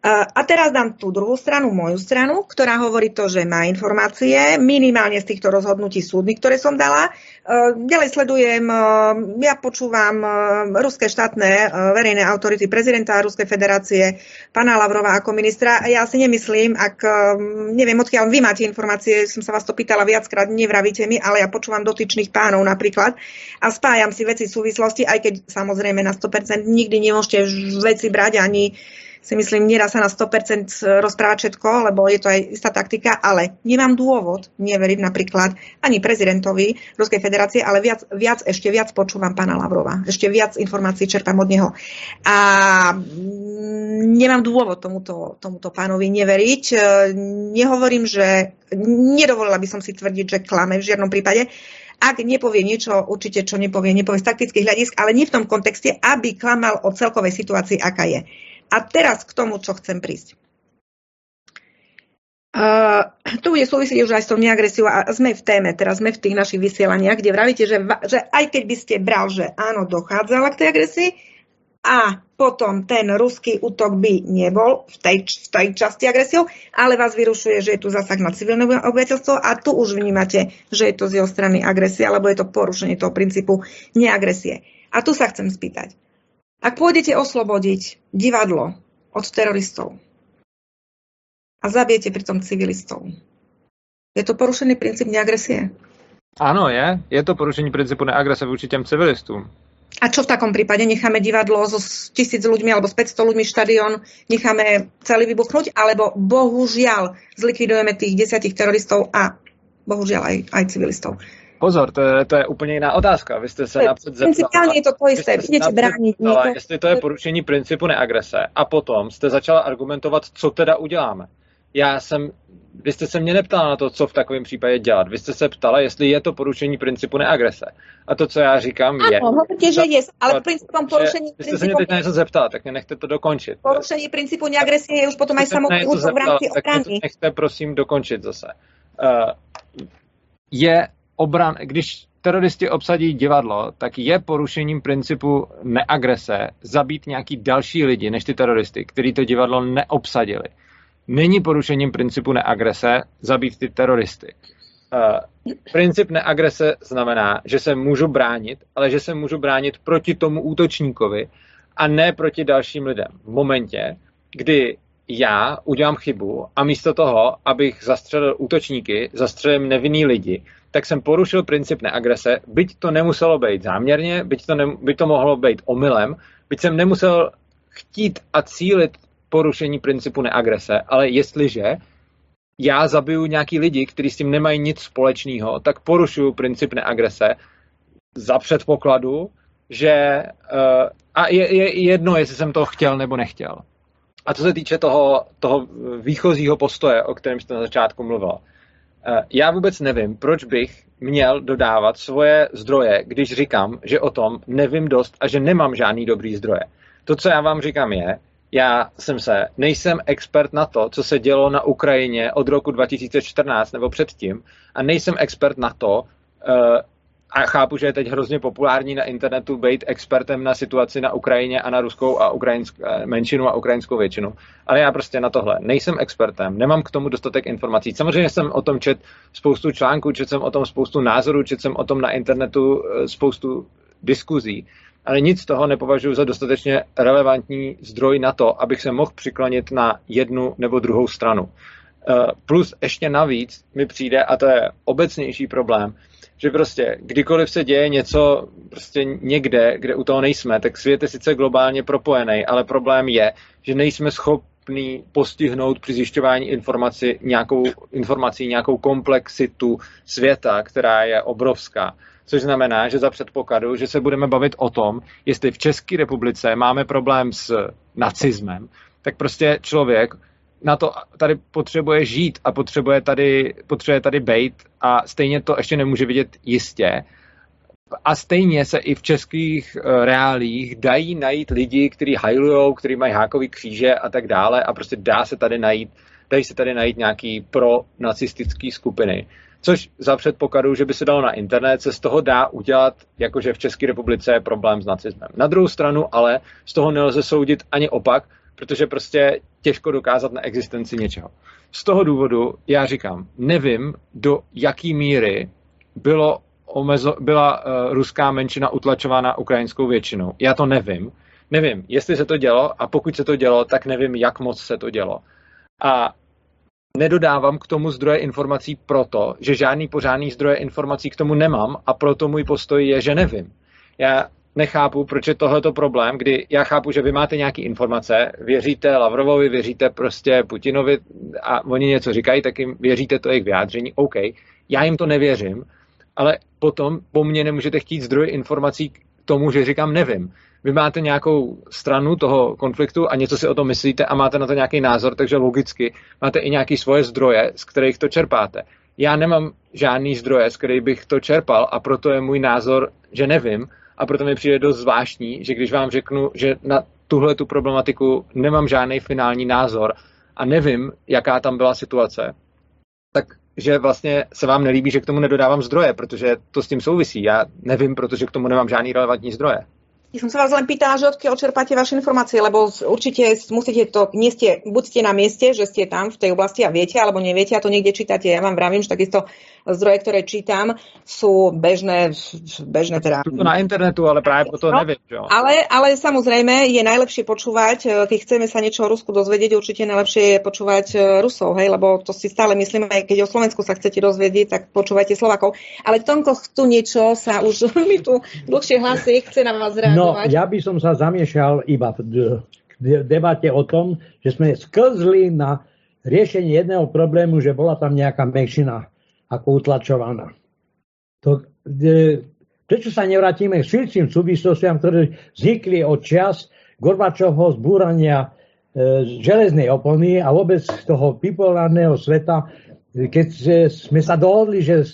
A teraz dám tú druhú stranu, moju stranu, ktorá hovorí to, že má informácie, minimálne z týchto rozhodnutí súdnych, ktoré som dala. Ďalej sledujem, ja počúvam ruské štátne verejné autority prezidenta Ruskej federácie, pana Lavrova ako ministra. Ja si nemyslím, ak neviem, odkiaľ vy máte informácie, som sa vás to pýtala viackrát, nevravíte mi, ale ja počúvam dotyčných pánov napríklad a spájam si veci v súvislosti, aj keď samozrejme na 100% nikdy nemôžete veci brať ani si myslím, nedá sa na 100% rozprávať všetko, lebo je to aj istá taktika, ale nemám dôvod neveriť napríklad ani prezidentovi Ruskej federácie, ale viac, viac, ešte viac počúvam pána Lavrova. Ešte viac informácií čerpám od neho. A nemám dôvod tomuto, tomuto pánovi neveriť. Nehovorím, že nedovolila by som si tvrdiť, že klame v žiadnom prípade, ak nepovie niečo, určite čo nepovie, nepovie z taktických hľadisk, ale nie v tom kontexte, aby klamal o celkovej situácii, aká je. A teraz k tomu, čo chcem prísť. Uh, tu bude súvisieť už aj s tou neagresiou a sme v téme, teraz sme v tých našich vysielaniach, kde vravíte, že, že aj keď by ste bral, že áno, dochádzala k tej agresii a potom ten ruský útok by nebol v tej, v tej časti agresiou, ale vás vyrušuje, že je tu zasah na civilné obyvateľstvo a tu už vnímate, že je to z jeho strany agresia, alebo je to porušenie toho princípu neagresie. A tu sa chcem spýtať. Ak pôjdete oslobodiť divadlo od teroristov a zabijete pritom civilistov, je to porušený princíp neagresie? Áno, je. Je to porušení principu neagrese vůči těm civilistům. A čo v takom prípade? Necháme divadlo so tisíc ľuďmi alebo s 500 ľuďmi štadión, necháme celý vybuchnúť, alebo bohužiaľ zlikvidujeme tých desiatich teroristov a bohužiaľ aj, aj civilistov. Pozor, to je, to je úplně jiná otázka. Vy jste se napřed zeptala... Principiálně je to to jisté. Jdete bránit zeptala, jestli to je porušení principu neagrese. A potom jste začala argumentovat, co teda uděláme. Já jsem... Vy jste se mě neptala na to, co v takovém případě dělat. Vy jste se ptala, jestli je to porušení principu neagrese. A to, co já říkám, je... Ano, hovoríte, že je, ale principom porušení Vy jste se mě teď na něco zeptala, tak mě nechte to dokončit. Porušení principu neagresie je už potom aj samotný v rámci ochrany. nechte prosím dokončit zase. Uh, je obran, když teroristi obsadí divadlo, tak je porušením principu neagrese zabít nějaký další lidi než ty teroristy, kteří to divadlo neobsadili. Není porušením principu neagrese zabít ty teroristy. Uh, princip neagrese znamená, že se můžu bránit, ale že se můžu bránit proti tomu útočníkovi a ne proti dalším lidem. V momentě, kdy já udělám chybu a místo toho, abych zastřelil útočníky, zastřelím nevinný lidi, tak jsem porušil princip neagrese, byť to nemuselo být záměrně, byť to, ne, byť to mohlo být omylem, byť jsem nemusel chtít a cílit porušení principu neagrese, ale jestliže já zabiju nějaký lidi, kteří s tím nemají nic společného, tak porušuju princip neagrese za předpokladu, že uh, a je, je jedno, jestli jsem to chtěl nebo nechtěl. A co se týče toho, toho výchozího postoje, o kterém jste na začátku mluvil, eh, já vůbec nevím, proč bych měl dodávat svoje zdroje, když říkám, že o tom nevím dost a že nemám žádný dobrý zdroje. To, co já vám říkám, je, já jsem se, nejsem expert na to, co se dělo na Ukrajině od roku 2014 nebo předtím, a nejsem expert na to, eh, a chápu, že je teď hrozně populární na internetu být expertem na situaci na Ukrajině a na ruskou a ukrajinskou eh, menšinu a ukrajinskou většinu. Ale já prostě na tohle nejsem expertem, nemám k tomu dostatek informací. Samozřejmě jsem o tom čet spoustu článků, čet jsem o tom spoustu názorů, čet jsem o tom na internetu eh, spoustu diskuzí, ale nic z toho nepovažuji za dostatečně relevantní zdroj na to, abych se mohl přiklonit na jednu nebo druhou stranu. Eh, plus ještě navíc mi přijde, a to je obecnější problém, že prostě kdykoliv se děje něco prostě někde, kde u toho nejsme, tak svět je sice globálně propojený, ale problém je, že nejsme schopní postihnout při zjišťování informací nějakou, informací nějakou komplexitu světa, která je obrovská. Což znamená, že za předpokladu, že se budeme bavit o tom, jestli v České republice máme problém s nacismem, tak prostě člověk na to tady potřebuje žít a potřebuje tady, potřebuje tady bejt a stejně to ještě nemůže vidět jistě. A stejně se i v českých uh, reálích dají najít lidi, kteří hajlujou, kteří mají hákový kříže a tak dále a prostě dá se tady najít, dají se tady najít nějaký pro nacistický skupiny. Což za předpokladu, že by se dalo na internet, se z toho dá udělat, jakože v České republice je problém s nacismem. Na druhou stranu ale z toho nelze soudit ani opak, protože prostě těžko dokázat na existenci něčeho. Z toho důvodu já říkám, nevím, do jaký míry bylo omezo, byla uh, ruská menšina utlačována ukrajinskou většinou. Já to nevím. Nevím, jestli se to dělo a pokud se to dělo, tak nevím, jak moc se to dělo. A nedodávám k tomu zdroje informací proto, že žádný pořádný zdroje informací k tomu nemám a proto můj postoj je, že nevím. Já nechápu, proč je tohleto problém, kdy já chápu, že vy máte nějaké informace, věříte Lavrovovi, věříte prostě Putinovi a oni něco říkají, tak jim věříte to jejich vyjádření, OK, já jim to nevěřím, ale potom po mně nemůžete chtít zdroj informací k tomu, že říkám nevím. Vy máte nějakou stranu toho konfliktu a něco si o tom myslíte a máte na to nějaký názor, takže logicky máte i nějaké svoje zdroje, z kterých to čerpáte. Já nemám žádný zdroje, z kterých bych to čerpal a proto je můj názor, že nevím a proto mi přijde dost zvláštní, že když vám řeknu, že na tuhle tu problematiku nemám žádný finální názor a nevím, jaká tam byla situace, tak že vlastně se vám nelíbí, že k tomu nedodávám zdroje, protože to s tím souvisí. Já nevím, protože k tomu nemám žádný relevantní zdroje. Ja som sa vás len pýtala, že odkiaľ čerpáte vaše informácie, lebo určite musíte to, nie ste, buď ste na mieste, že ste tam v tej oblasti a viete, alebo neviete a to niekde čítate. Ja vám vravím, že takisto zdroje, ktoré čítam, sú bežné, bežné teda. To na internetu, ale práve to no, neviem. Čo? Ale, ale samozrejme je najlepšie počúvať, e, keď chceme sa niečo o Rusku dozvedieť, určite najlepšie je počúvať e, Rusov, hej, lebo to si stále myslíme, aj keď o Slovensku sa chcete dozvedieť, tak počúvajte Slovakov. Ale Tonko, tu niečo sa už mi tu dlhšie hlasy, chce na vás reagovať. No, ja by som sa zamiešal iba v debate o tom, že sme sklzli na riešenie jedného problému, že bola tam nejaká menšina ako utlačovaná. To, prečo sa nevrátime k širším súvislostiam, ktoré vznikli od čas Gorbačovho zbúrania e, železnej opony a vôbec toho bipolárneho sveta, keď sme sa dohodli, že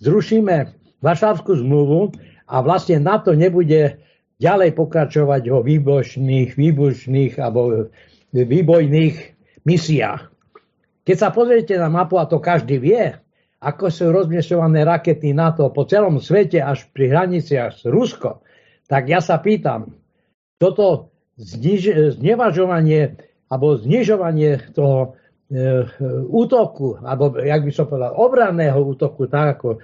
zrušíme Varšavskú zmluvu a vlastne NATO nebude ďalej pokračovať o výbočných, výbušných alebo výbojných misiách. Keď sa pozriete na mapu, a to každý vie, ako sú rozmiešované rakety NATO po celom svete až pri hraniciach s Rusko, tak ja sa pýtam, toto zniž, znevažovanie alebo znižovanie toho e, útoku, alebo jak by som povedal, obranného útoku, tak ako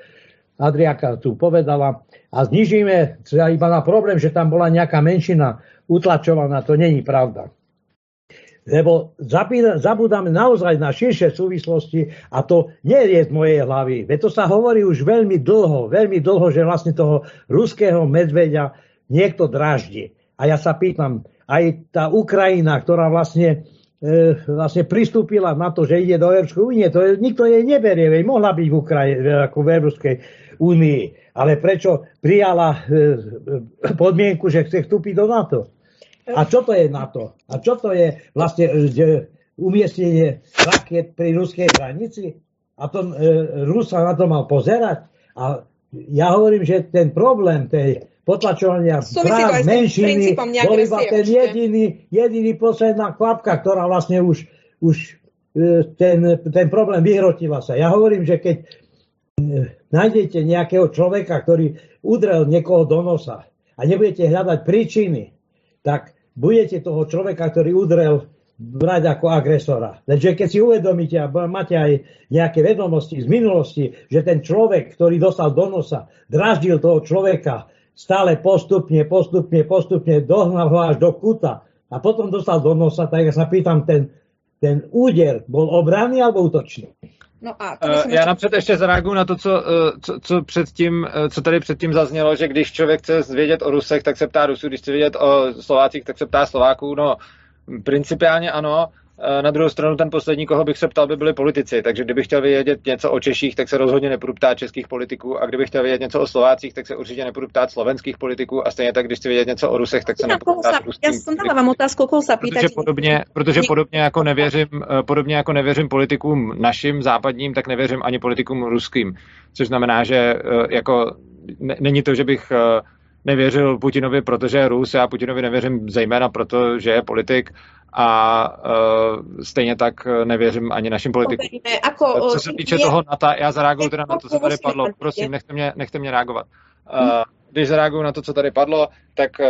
Adriaka tu povedala, a znižíme sa iba na problém, že tam bola nejaká menšina utlačovaná, to není pravda. Lebo zabudáme naozaj na širšie súvislosti a to nie je z mojej hlavy. Veď to sa hovorí už veľmi dlho, veľmi dlho, že vlastne toho ruského medveďa niekto draždi. A ja sa pýtam, aj tá Ukrajina, ktorá vlastne, e, vlastne pristúpila na to, že ide do Európskej únie, to je, nikto jej neberie, veď mohla byť v, Ukrajine, ako v Európskej únii. Ale prečo prijala e, podmienku, že chce vstúpiť do NATO? A čo to je NATO? A čo to je vlastne e, umiestnenie raket pri ruskej hranici? A to, Rus sa na to mal pozerať. A ja hovorím, že ten problém tej potlačovania práv menšiny bol iba ten jediný, jediný posledná kvapka, ktorá vlastne už, už ten, ten problém vyhrotila sa. Ja hovorím, že keď nájdete nejakého človeka, ktorý udrel niekoho do nosa a nebudete hľadať príčiny, tak budete toho človeka, ktorý udrel, brať ako agresora. Takže keď si uvedomíte a máte aj nejaké vedomosti z minulosti, že ten človek, ktorý dostal do nosa, draždil toho človeka, stále postupne, postupne, postupne dohnal ho až do kuta a potom dostal do nosa, tak ja sa pýtam, ten, ten úder bol obranný alebo útočný? No a uh, já napřed ještě zareaguju na to, co, uh, co, co, předtím, uh, co tady předtím zaznělo, že když člověk chce vědět o Rusech, tak se ptá Rusů, když chce vědět o Slovácích, tak se ptá Slováků. No, principiálně ano, Eh, na druhou stranu ten poslední, koho bych se ptal, by byli politici. Takže kdybych chtěl vědět něco o Češích, tak se rozhodně nepůjdu ptát českých politiků. A kdybych chtěl vědět něco o Slovácích, tak se určitě nepůjdu ptát slovenských politiků. A stejně tak, když chci vědět něco o Rusech, tak se nepůjdu ptát Já jsem dala vám otázku, koho se Protože podobně, protože podobně jako nevěřím, eh, podobně jako nevěřím politikům našim západním, tak nevěřím ani politikům ruským. Což znamená, že eh, jako není to, že bych nevěřil Putinovi, protože je Rus, já Putinovi nevěřím zejména proto, že je politik a uh, stejně tak nevěřím ani našim politikům. Ako, co se týče je, toho NATO, já zareaguju teda na to, co tady padlo. Prosím, nechte mě, nechte mě reagovat. Uh, když zareaguju na to, co tady padlo, tak uh,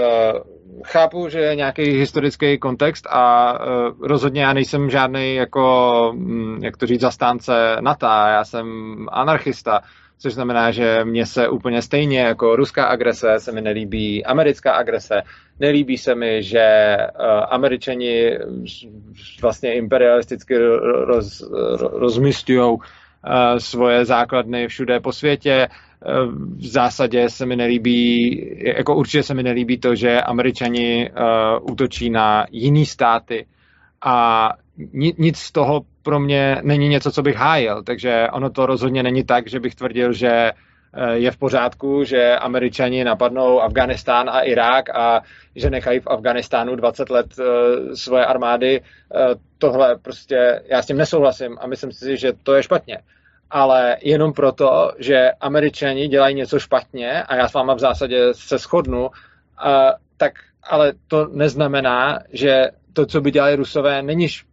chápu, že je nějaký historický kontext a uh, rozhodně já nejsem žádný jako, um, jak to říct, zastánce NATO, já jsem anarchista, což znamená, že mně se úplně stejně jako ruská agrese se mi nelíbí americká agrese, nelíbí se mi, že uh, američani vlastně imperialisticky roz, rozmistují uh, svoje základny všude po světě. Uh, v zásadě se mi nelíbí, jako určitě se mi nelíbí to, že američani útočí na jiný státy a nic z toho pro mě není něco, co bych hájil, takže ono to rozhodně není tak, že bych tvrdil, že eh, je v pořádku, že američani napadnou Afganistán a Irák a že nechají v Afganistánu 20 let uh, svoje armády. Uh, tohle prostě, já s tím nesouhlasím a myslím si, že to je špatně. Ale jenom proto, že američani dělají něco špatně a já s váma v zásadě se shodnu, tak ale to neznamená, že to, co by dělali rusové, není špatně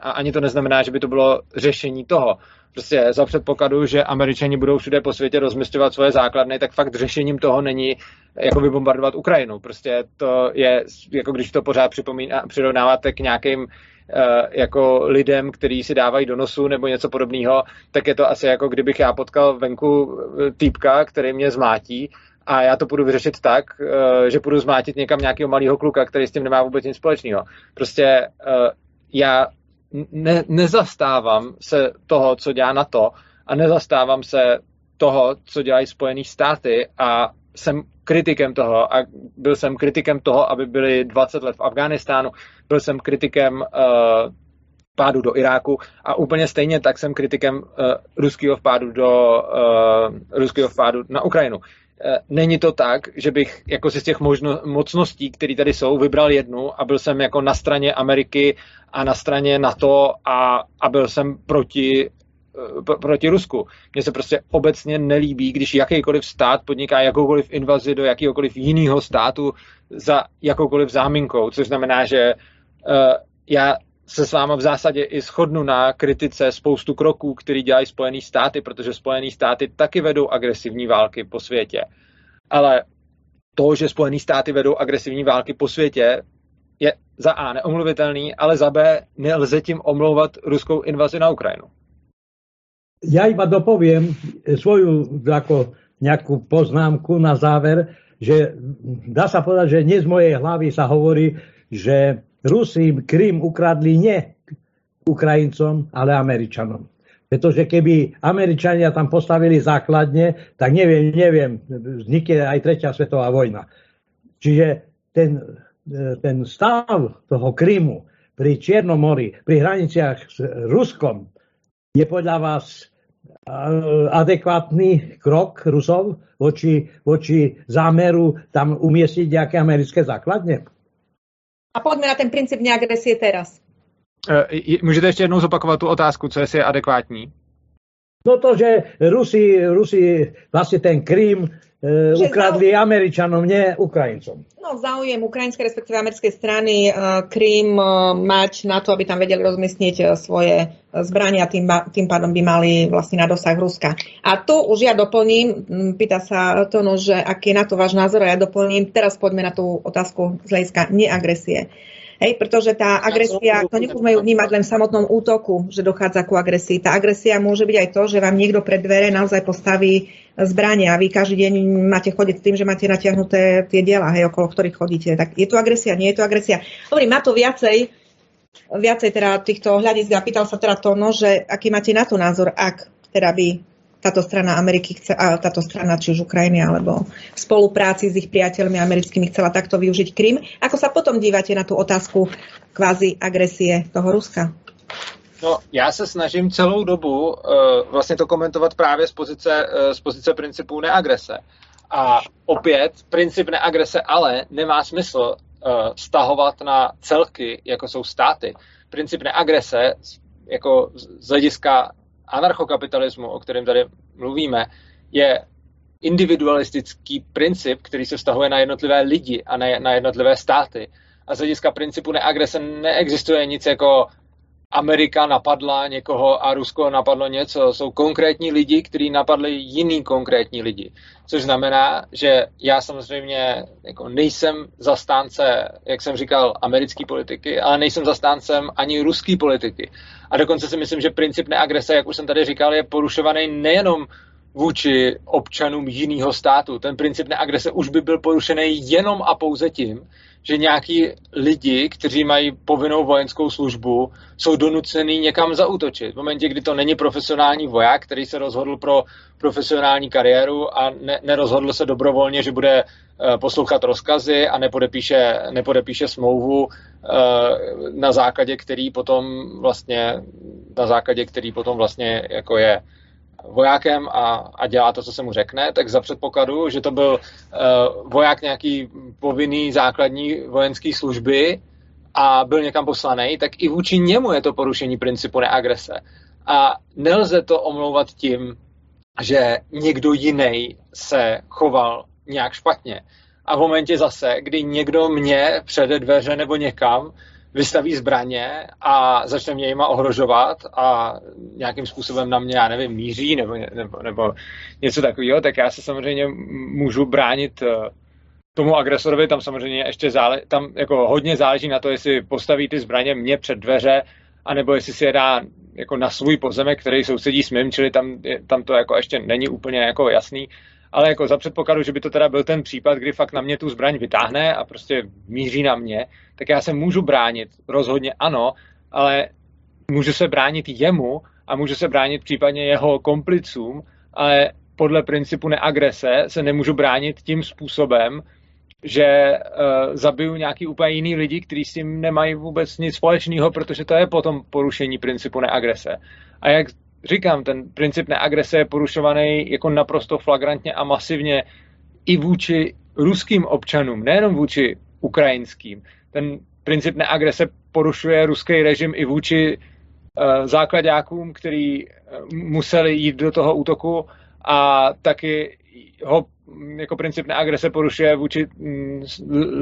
a ani to neznamená, že by to bylo řešení toho. Prostě za předpokladu, že američani budou všude po světě rozmistovat svoje základny, tak fakt řešením toho není jako vybombardovat Ukrajinu. Prostě to je, jako když to pořád připomíná, přirovnáváte k nějakým eh, jako lidem, kteří si dávají do nosu nebo něco podobného, tak je to asi jako kdybych já potkal venku eh, týpka, který mě zmátí a já to budu vyřešit tak, eh, že budu zmátit někam nějakého malého kluka, který s tím nemá vůbec nic společného. Prostě já ne, nezastávám se toho, co dělá NATO a nezastávám se toho, co dělají Spojené státy a jsem kritikem toho a byl jsem kritikem toho, aby byli 20 let v Afghánistánu, byl jsem kritikem uh, pádu do Iráku a úplně stejně tak jsem kritikem uh, ruského vpádu do uh, ruského vpádu na Ukrajinu. Eh, není to tak, že bych jako si z těch možno, mocností, které tady jsou, vybral jednu a byl jsem jako na straně Ameriky a na straně NATO a, a byl jsem proti eh, proti Rusku. Mně se prostě obecně nelíbí, když jakýkoliv stát podniká jakoukoliv invazi do jakéhokoliv jiného státu za jakoukoliv záminkou, což znamená, že uh, já se s váma v zásadě i shodnu na kritice spoustu kroků, který dělají Spojené státy, protože Spojené státy taky vedou agresivní války po světě. Ale to, že Spojené státy vedou agresivní války po světě, je za A neomluvitelný, ale za B nelze tím omlouvat ruskou invazi na Ukrajinu. Ja iba dopoviem svoju ako nejakú poznámku na záver, že dá sa povedať, že nie z mojej hlavy sa hovorí, že Rusi Krym ukradli nie Ukrajincom, ale Američanom. Pretože keby Američania tam postavili základne, tak neviem, neviem, vznikne aj tretia svetová vojna. Čiže ten, ten stav toho Krymu pri Čiernom mori, pri hraniciach s Ruskom, je podľa vás adekvátny krok Rusov voči, voči zámeru tam umiestniť nejaké americké základne? A poďme na ten princíp neagresie teraz. E, můžete ještě jednou zopakovat tu otázku, co je adekvátní? No to, že Rusi, Rusi vlastne ten Krym e, ukradli. Američanom, nie Ukrajincom. No záujem ukrajinskej, respektíve americkej strany e, Krym e, mať na to, aby tam vedeli rozmiestniť svoje zbrania, tým, tým pádom by mali vlastne na dosah Ruska. A tu už ja doplním, pýta sa Tono, že aký je na to váš názor, a ja doplním, teraz poďme na tú otázku z hľadiska neagresie. Hej, pretože tá agresia, to nemôžeme ju vnímať len v samotnom útoku, že dochádza ku agresii. Tá agresia môže byť aj to, že vám niekto pred dvere naozaj postaví zbrania a vy každý deň máte chodiť s tým, že máte natiahnuté tie diela, hej, okolo ktorých chodíte. Tak je to agresia, nie je to agresia. Dobrý, má to viacej, viacej teda týchto hľadisk a pýtal sa teda to, no, že aký máte na to názor, ak teda by táto strana Ameriky chce, a táto strana či už Ukrajiny alebo v spolupráci s ich priateľmi americkými chcela takto využiť Krym. Ako sa potom dívate na tú otázku kvázi agresie toho Ruska? No, já se snažím celou dobu uh, vlastně to komentovat právě z pozice, uh, z pozice principu neagrese. A opět, princip neagrese ale nemá smysl uh, stahovat na celky, jako jsou státy. Princip neagrese jako z hlediska anarchokapitalismu, o kterém tady mluvíme, je individualistický princip, který se vztahuje na jednotlivé lidi a ne na jednotlivé státy. A z hlediska principu neagrese neexistuje nic jako Amerika napadla někoho a Rusko napadlo něco. Jsou konkrétní lidi, kteří napadli jiný konkrétní lidi. Což znamená, že já samozřejmě jako nejsem zastánce, jak jsem říkal, americké politiky, ale nejsem zastáncem ani ruské politiky. A dokonce si myslím, že princip neagrese, jak už jsem tady říkal, je porušovaný nejenom vůči občanům jiného státu. Ten princip neagrese už by byl porušený jenom a pouze tím, že nějaký lidi, kteří mají povinnou vojenskou službu, jsou donucený někam zautočit. V momentě, kdy to není profesionální voják, který se rozhodl pro profesionální kariéru a ne, nerozhodl se dobrovolně, že bude uh, poslouchat rozkazy a nepodepíše, nepodepíše smlouvu, uh, na základě který potom vlastně, na základě který potom vlastně jako je vojákem a, a dělá to, co se mu řekne, tak za předpokladu, že to byl uh, voják nějaký povinný základní vojenské služby a byl někam poslaný, tak i vůči němu je to porušení principu neagrese. A nelze to omlouvat tím, že někdo jiný se choval nějak špatně. A v momentě zase, kdy někdo mě přede dveře nebo někam vystaví zbraně a začne mě jima ohrožovat a nějakým způsobem na mě, já nevím, míří nebo, nebo, nebo něco takového, tak já se samozřejmě můžu bránit eh, tomu agresorovi, tam samozřejmě ještě zále, tam jako hodně záleží na to, jestli postaví ty zbraně mě před dveře, anebo jestli si je dá jako na svůj pozemek, který sousedí s mým, čili tam, tam to jako ještě není úplně jako jasný. Ale jako za předpokladu, že by to teda byl ten případ, kdy fakt na mě tu zbraň vytáhne a prostě míří na mě, tak já se můžu bránit, rozhodně ano, ale můžu se bránit jemu a můžu se bránit případně jeho komplicům, ale podle principu neagrese se nemůžu bránit tím způsobem, že uh, zabiju nějaký úplně jiný lidi, kteří s tím nemají vůbec nic společného, protože to je potom porušení principu neagrese. A jak říkám, ten princip neagrese je porušovaný jako naprosto flagrantně a masivně i vůči ruským občanům, nejenom vůči ukrajinským. Ten princip neagrese porušuje ruský režim i vůči uh, základákům, který uh, museli jít do toho útoku a taky ho jako princip neagrese porušuje vůči mm,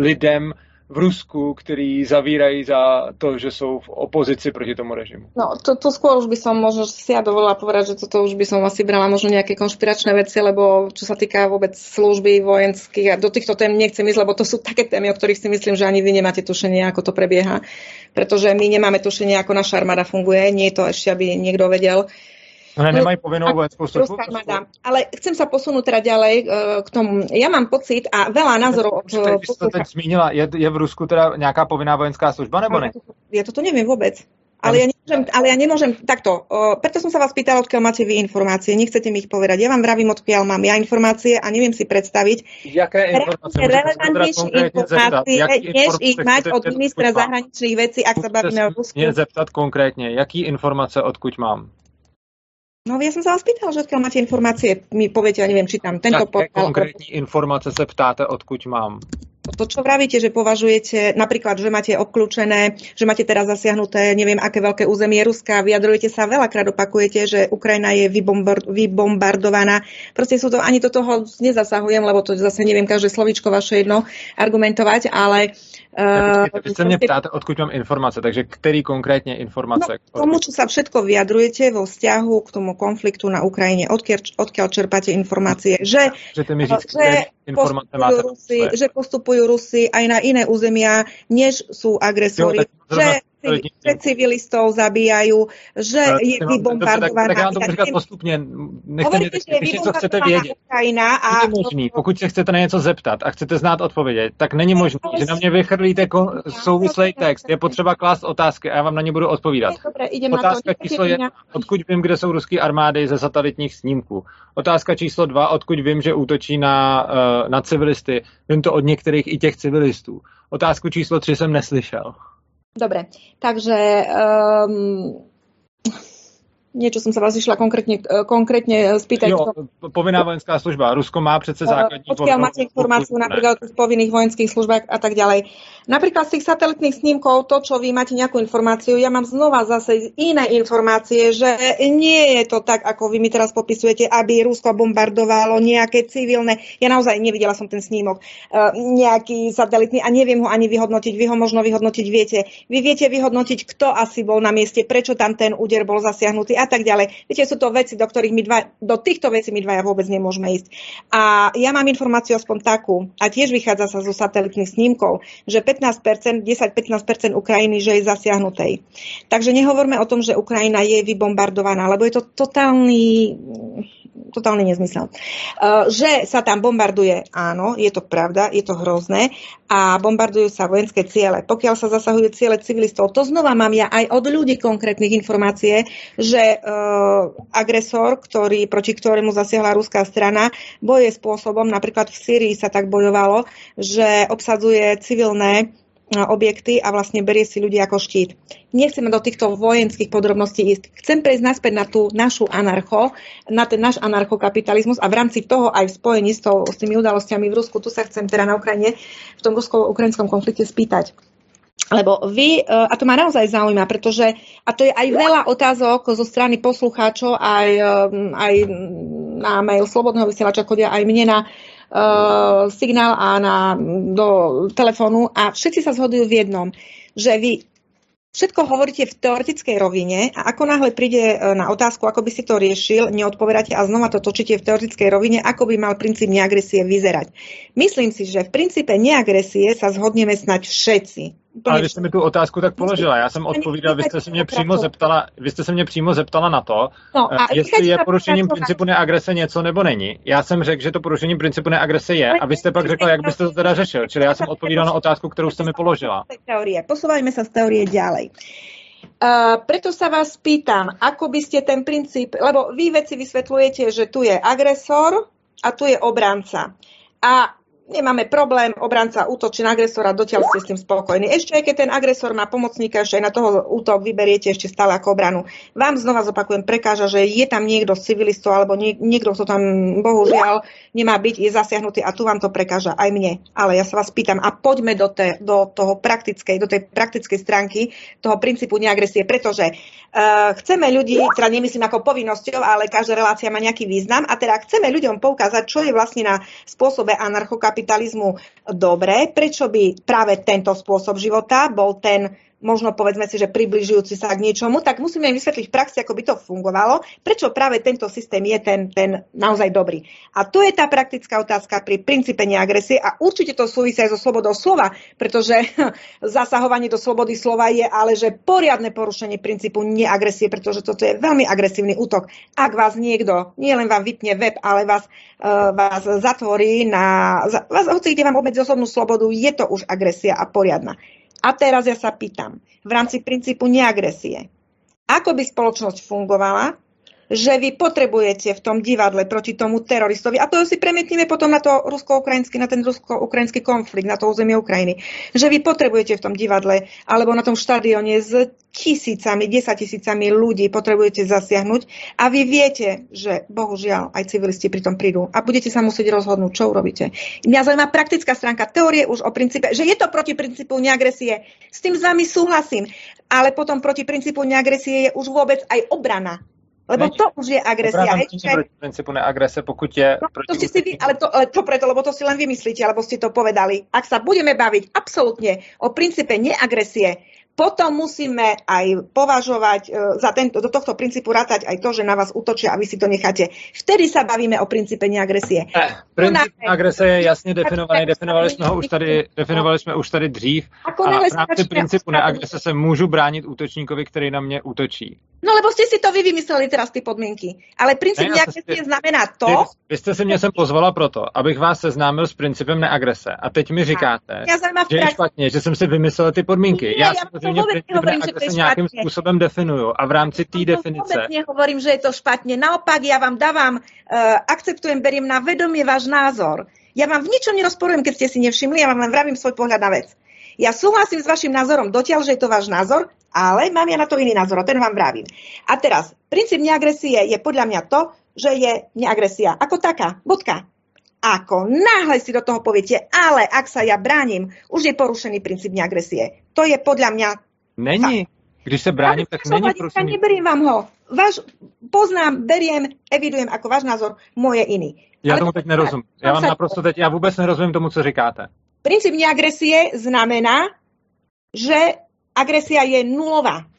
lidem, v Rusku, ktorí zavírají za to, že sú v opozícii proti tomu režimu. No, to, to skôr už by som možno si ja dovolila povedať, že toto už by som asi brala možno nejaké konšpiračné veci, lebo čo sa týka vôbec služby vojenských a do týchto tém nechcem ísť, lebo to sú také témy, o ktorých si myslím, že ani vy nemáte tušenie, ako to prebieha. Pretože my nemáme tušenie, ako naša armáda funguje. Nie je to ešte, aby niekto vedel. Ale nemají povinnou vojenskou službu? Ale chcem sa posunúť teda ďalej uh, k tomu. Ja mám pocit a veľa názorov... Vy jste to teď zmínila, je, je v Rusku teda nějaká povinná vojenská služba, nebo ne? Ja toto neviem vôbec. Ale ja nemôžem, ale ja nemôžem takto. O, preto som sa vás pýtala, odkiaľ máte vy informácie. Nechcete mi ich povedať. Ja vám vravím, odkiaľ mám ja informácie a neviem si predstaviť. Jaké informácie? Relevantnejšie informácie, než ich mať od ministra zahraničných vecí, ak sa bavíme o Rusku. Nie zeptat konkrétne, jaký informace odkuď mám? No ja som sa vás pýtala, že odkiaľ máte informácie. Mi poviete, ja neviem, či tam tento Jaké portál... konkrétní informace se ptáte, odkuď mám? to, čo vravíte, že považujete napríklad, že máte obklúčené, že máte teraz zasiahnuté neviem aké veľké územie Ruska, vyjadrujete sa veľakrát, opakujete, že Ukrajina je vybombardovaná. Proste sú to, ani do toho nezasahujem, lebo to zase neviem každé slovíčko vaše jedno argumentovať, ale Uh, vy sa mňa ptáte, odkud mám informace, takže ktorý konkrétne informace? No, tomu, čo sa všetko vyjadrujete vo vzťahu k tomu konfliktu na Ukrajine, odkiaľ, odkiaľ čerpáte informácie, že, že, mi říct, že, postupujú Rusy, že postupujú Rusy aj na iné územia, než sú agresori, že že civilistov zabíjajú, že je vybombardovaná. Tak, tak já vám to říkat postupně. Nechte mě, když něco chcete vědět. Ukrajina a... Není možný, pokud se chcete na něco zeptat a chcete znát odpověď, tak není možné, že na mě vychrlíte souvislý text. Je potřeba klást otázky a já vám na ně budu odpovídat. Otázka číslo jedna, odkud vím, kde jsou ruské armády ze satelitních snímků. Otázka číslo dva, odkud vím, že útočí na, uh, na civilisty. Vím to od některých i těch civilistů. Otázku číslo tři jsem neslyšel. Dobre, takže um, Niečo som sa vás išla konkrétne, e, konkrétne spýtať. Jo, povinná vojenská služba. Rusko má přece základní... Odkiaľ máte informáciu napríklad o tých povinných vojenských službách a tak ďalej. Napríklad z tých satelitných snímkov, to, čo vy máte nejakú informáciu, ja mám znova zase iné informácie, že nie je to tak, ako vy mi teraz popisujete, aby Rusko bombardovalo nejaké civilné. Ja naozaj nevidela som ten snímok, uh, nejaký satelitný a neviem ho ani vyhodnotiť. Vy ho možno vyhodnotiť viete. Vy viete vyhodnotiť, kto asi bol na mieste, prečo tam ten úder bol zasiahnutý a tak ďalej. Viete, sú to veci, do ktorých my dva, do týchto vecí my dvaja vôbec nemôžeme ísť. A ja mám informáciu aspoň takú, a tiež vychádza sa zo satelitných snímkov, že 15%, 10-15% Ukrajiny, že je zasiahnutej. Takže nehovorme o tom, že Ukrajina je vybombardovaná, lebo je to totálny totálny nezmysel. Uh, že sa tam bombarduje, áno, je to pravda, je to hrozné a bombardujú sa vojenské ciele. Pokiaľ sa zasahujú ciele civilistov, to znova mám ja aj od ľudí konkrétnych informácie, že uh, agresor, ktorý, proti ktorému zasiahla ruská strana, boje spôsobom, napríklad v Syrii sa tak bojovalo, že obsadzuje civilné objekty a vlastne berie si ľudí ako štít. Nechceme do týchto vojenských podrobností ísť. Chcem prejsť naspäť na tú našu anarcho, na ten náš anarchokapitalizmus a v rámci toho aj v spojení s, to, s tými udalosťami v Rusku, tu sa chcem teda na Ukrajine v tom rusko-ukrajinskom konflikte spýtať. Lebo vy, e, a to ma naozaj zaujíma, pretože, a to je aj veľa otázok zo strany poslucháčov, aj, e, aj na mail Slobodného vysielača chodia aj mne na signál a na, do telefónu a všetci sa zhodujú v jednom, že vy Všetko hovoríte v teoretickej rovine a ako náhle príde e, na otázku, ako by si to riešil, neodpovedáte a znova to točíte v teoretickej rovine, ako by mal princíp neagresie vyzerať. Myslím si, že v princípe neagresie sa zhodneme snať všetci. Ale vy jste mi tu otázku tak položila, já jsem odpovídal, vy jste se mě přímo zeptala, vy jste se mě přímo zeptala na to, no, a jestli je porušením principu neagrese něco nebo není. Já jsem řekl, že to porušením principu neagrese je a vy jste pak řekla, jak byste to teda řešil. Čili já jsem odpovídal na otázku, kterou jste mi položila. Teorie. Posúvajme sa z teórie ďalej. Uh, preto sa vás pýtam, ako by ste ten princíp, lebo vy veci vysvetľujete, že tu je agresor a tu je obranca. A nemáme problém, obranca útočí na agresora, dotiaľ ste s tým spokojní. Ešte aj keď ten agresor má pomocníka, ešte aj na toho útok vyberiete ešte stále ako obranu. Vám znova zopakujem, prekáža, že je tam niekto z civilistov alebo nie, niekto, kto tam bohužiaľ nemá byť, je zasiahnutý a tu vám to prekáža aj mne. Ale ja sa vás pýtam a poďme do, te, do toho praktickej, do tej praktickej stránky toho princípu neagresie, pretože uh, chceme ľudí, teda nemyslím ako povinnosťou, ale každá relácia má nejaký význam a teda chceme ľuďom poukázať, čo je vlastne na spôsobe anarchokapitalizmu kapitalizmu dobre, prečo by práve tento spôsob života bol ten možno povedzme si, že približujúci sa k niečomu, tak musíme im vysvetliť v praxi, ako by to fungovalo, prečo práve tento systém je ten, ten naozaj dobrý. A to je tá praktická otázka pri princípe neagresie a určite to súvisí aj so slobodou slova, pretože zasahovanie do slobody slova je ale že poriadne porušenie princípu neagresie, pretože toto je veľmi agresívny útok. Ak vás niekto, nie len vám vypne web, ale vás, uh, vás zatvorí na... Vás, hoci ide vám obmedzi osobnú slobodu, je to už agresia a poriadna. A teraz ja sa pýtam, v rámci princípu neagresie, ako by spoločnosť fungovala, že vy potrebujete v tom divadle proti tomu teroristovi, a to si premietneme potom na to rusko-ukrajinský, na ten rusko-ukrajinský konflikt, na to územie Ukrajiny, že vy potrebujete v tom divadle alebo na tom štadióne s tisícami, desatisícami ľudí potrebujete zasiahnuť a vy viete, že bohužiaľ aj civilisti pri tom prídu a budete sa musieť rozhodnúť, čo urobíte. Mňa zaujíma praktická stránka teórie už o princípe, že je to proti princípu neagresie. S tým s vami súhlasím, ale potom proti princípu neagresie je už vôbec aj obrana Lebo Veď, to už je agresia. Hej, že... proti princípu neagrese, pokud je... No, proti to ste si vy, ale, to, ale to preto, lebo to si len vymyslíte, alebo ste to povedali. Ak sa budeme baviť absolútne o princípe neagresie, potom musíme aj považovať e, za tento, do tohto princípu rátať aj to, že na vás útočia a vy si to necháte. Vtedy sa bavíme o princípe neagresie. Ne, princip neagresie je jasně definovaný, definovali jsme ho už tady, definovali jsme už tady dřív a v rámci principu neagrese se můžu bránit útočníkovi, který na mě útočí. No lebo ste si to vy vymysleli teraz ty podmienky. Ale princíp ne, neagresie znamená to... Vy, vy jste si mě sem pozvala proto, abych vás seznámil s principem neagrese. A teď mi říkáte, že je špatně, že jsem si vymyslel ty podmínky. Já, já samozřejmě princip neagrese nějakým způsobem definuju a v rámci té definice... Vôbec nehovorím, že je to špatně. Naopak, já vám dávam, uh, akceptujem, beriem na vedomie váš názor. Ja vám v ničom nerozporujem, keď ste si nevšimli, ja vám len vravím svoj pohľad na vec. Ja súhlasím s vašim názorom dotiaľ, že je to váš názor, ale mám ja na to iný názor a ten vám vravím. A teraz, princíp neagresie je podľa mňa to, že je neagresia ako taká, bodka. Ako náhle si do toho poviete, ale ak sa ja bránim, už je porušený princíp neagresie. To je podľa mňa... Není. Když se bráním, tak není porušený. Neberiem vám ho. Váš, poznám, beriem, evidujem ako váš názor, moje iný. Já ale tomu teď nerozumím. Já vám naprosto teď, já vůbec nerozumím tomu, co říkáte. Princíp neagresie znamená, že agresia je nulová.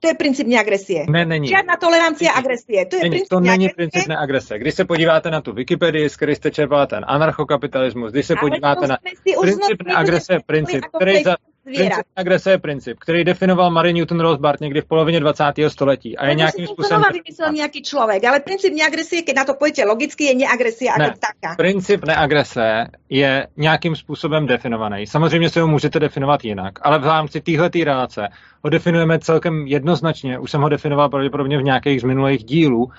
To je princip neagresie. Ne, není. Žádná tolerancia agresie. To, je není, princip to není princip neagresie. Když se podíváte na tu Wikipedii, z které jste čerpala ten anarchokapitalismus, když se Ale podíváte na princip neagresie, princip, který za, Princip agrese je princip, který definoval Marie Newton Rothbard někdy v polovině 20. století. A je nějakým způsobem... To vymyslel nějaký člověk, ale princip neagresie, když na to pojete logicky, je neagresie ne, jako taká. Princip neagrese je nějakým způsobem definovaný. Samozřejmě se ho můžete definovat jinak, ale v rámci téhle relace ho definujeme celkem jednoznačně. Už jsem ho definoval pravděpodobně v nějakých z minulých dílů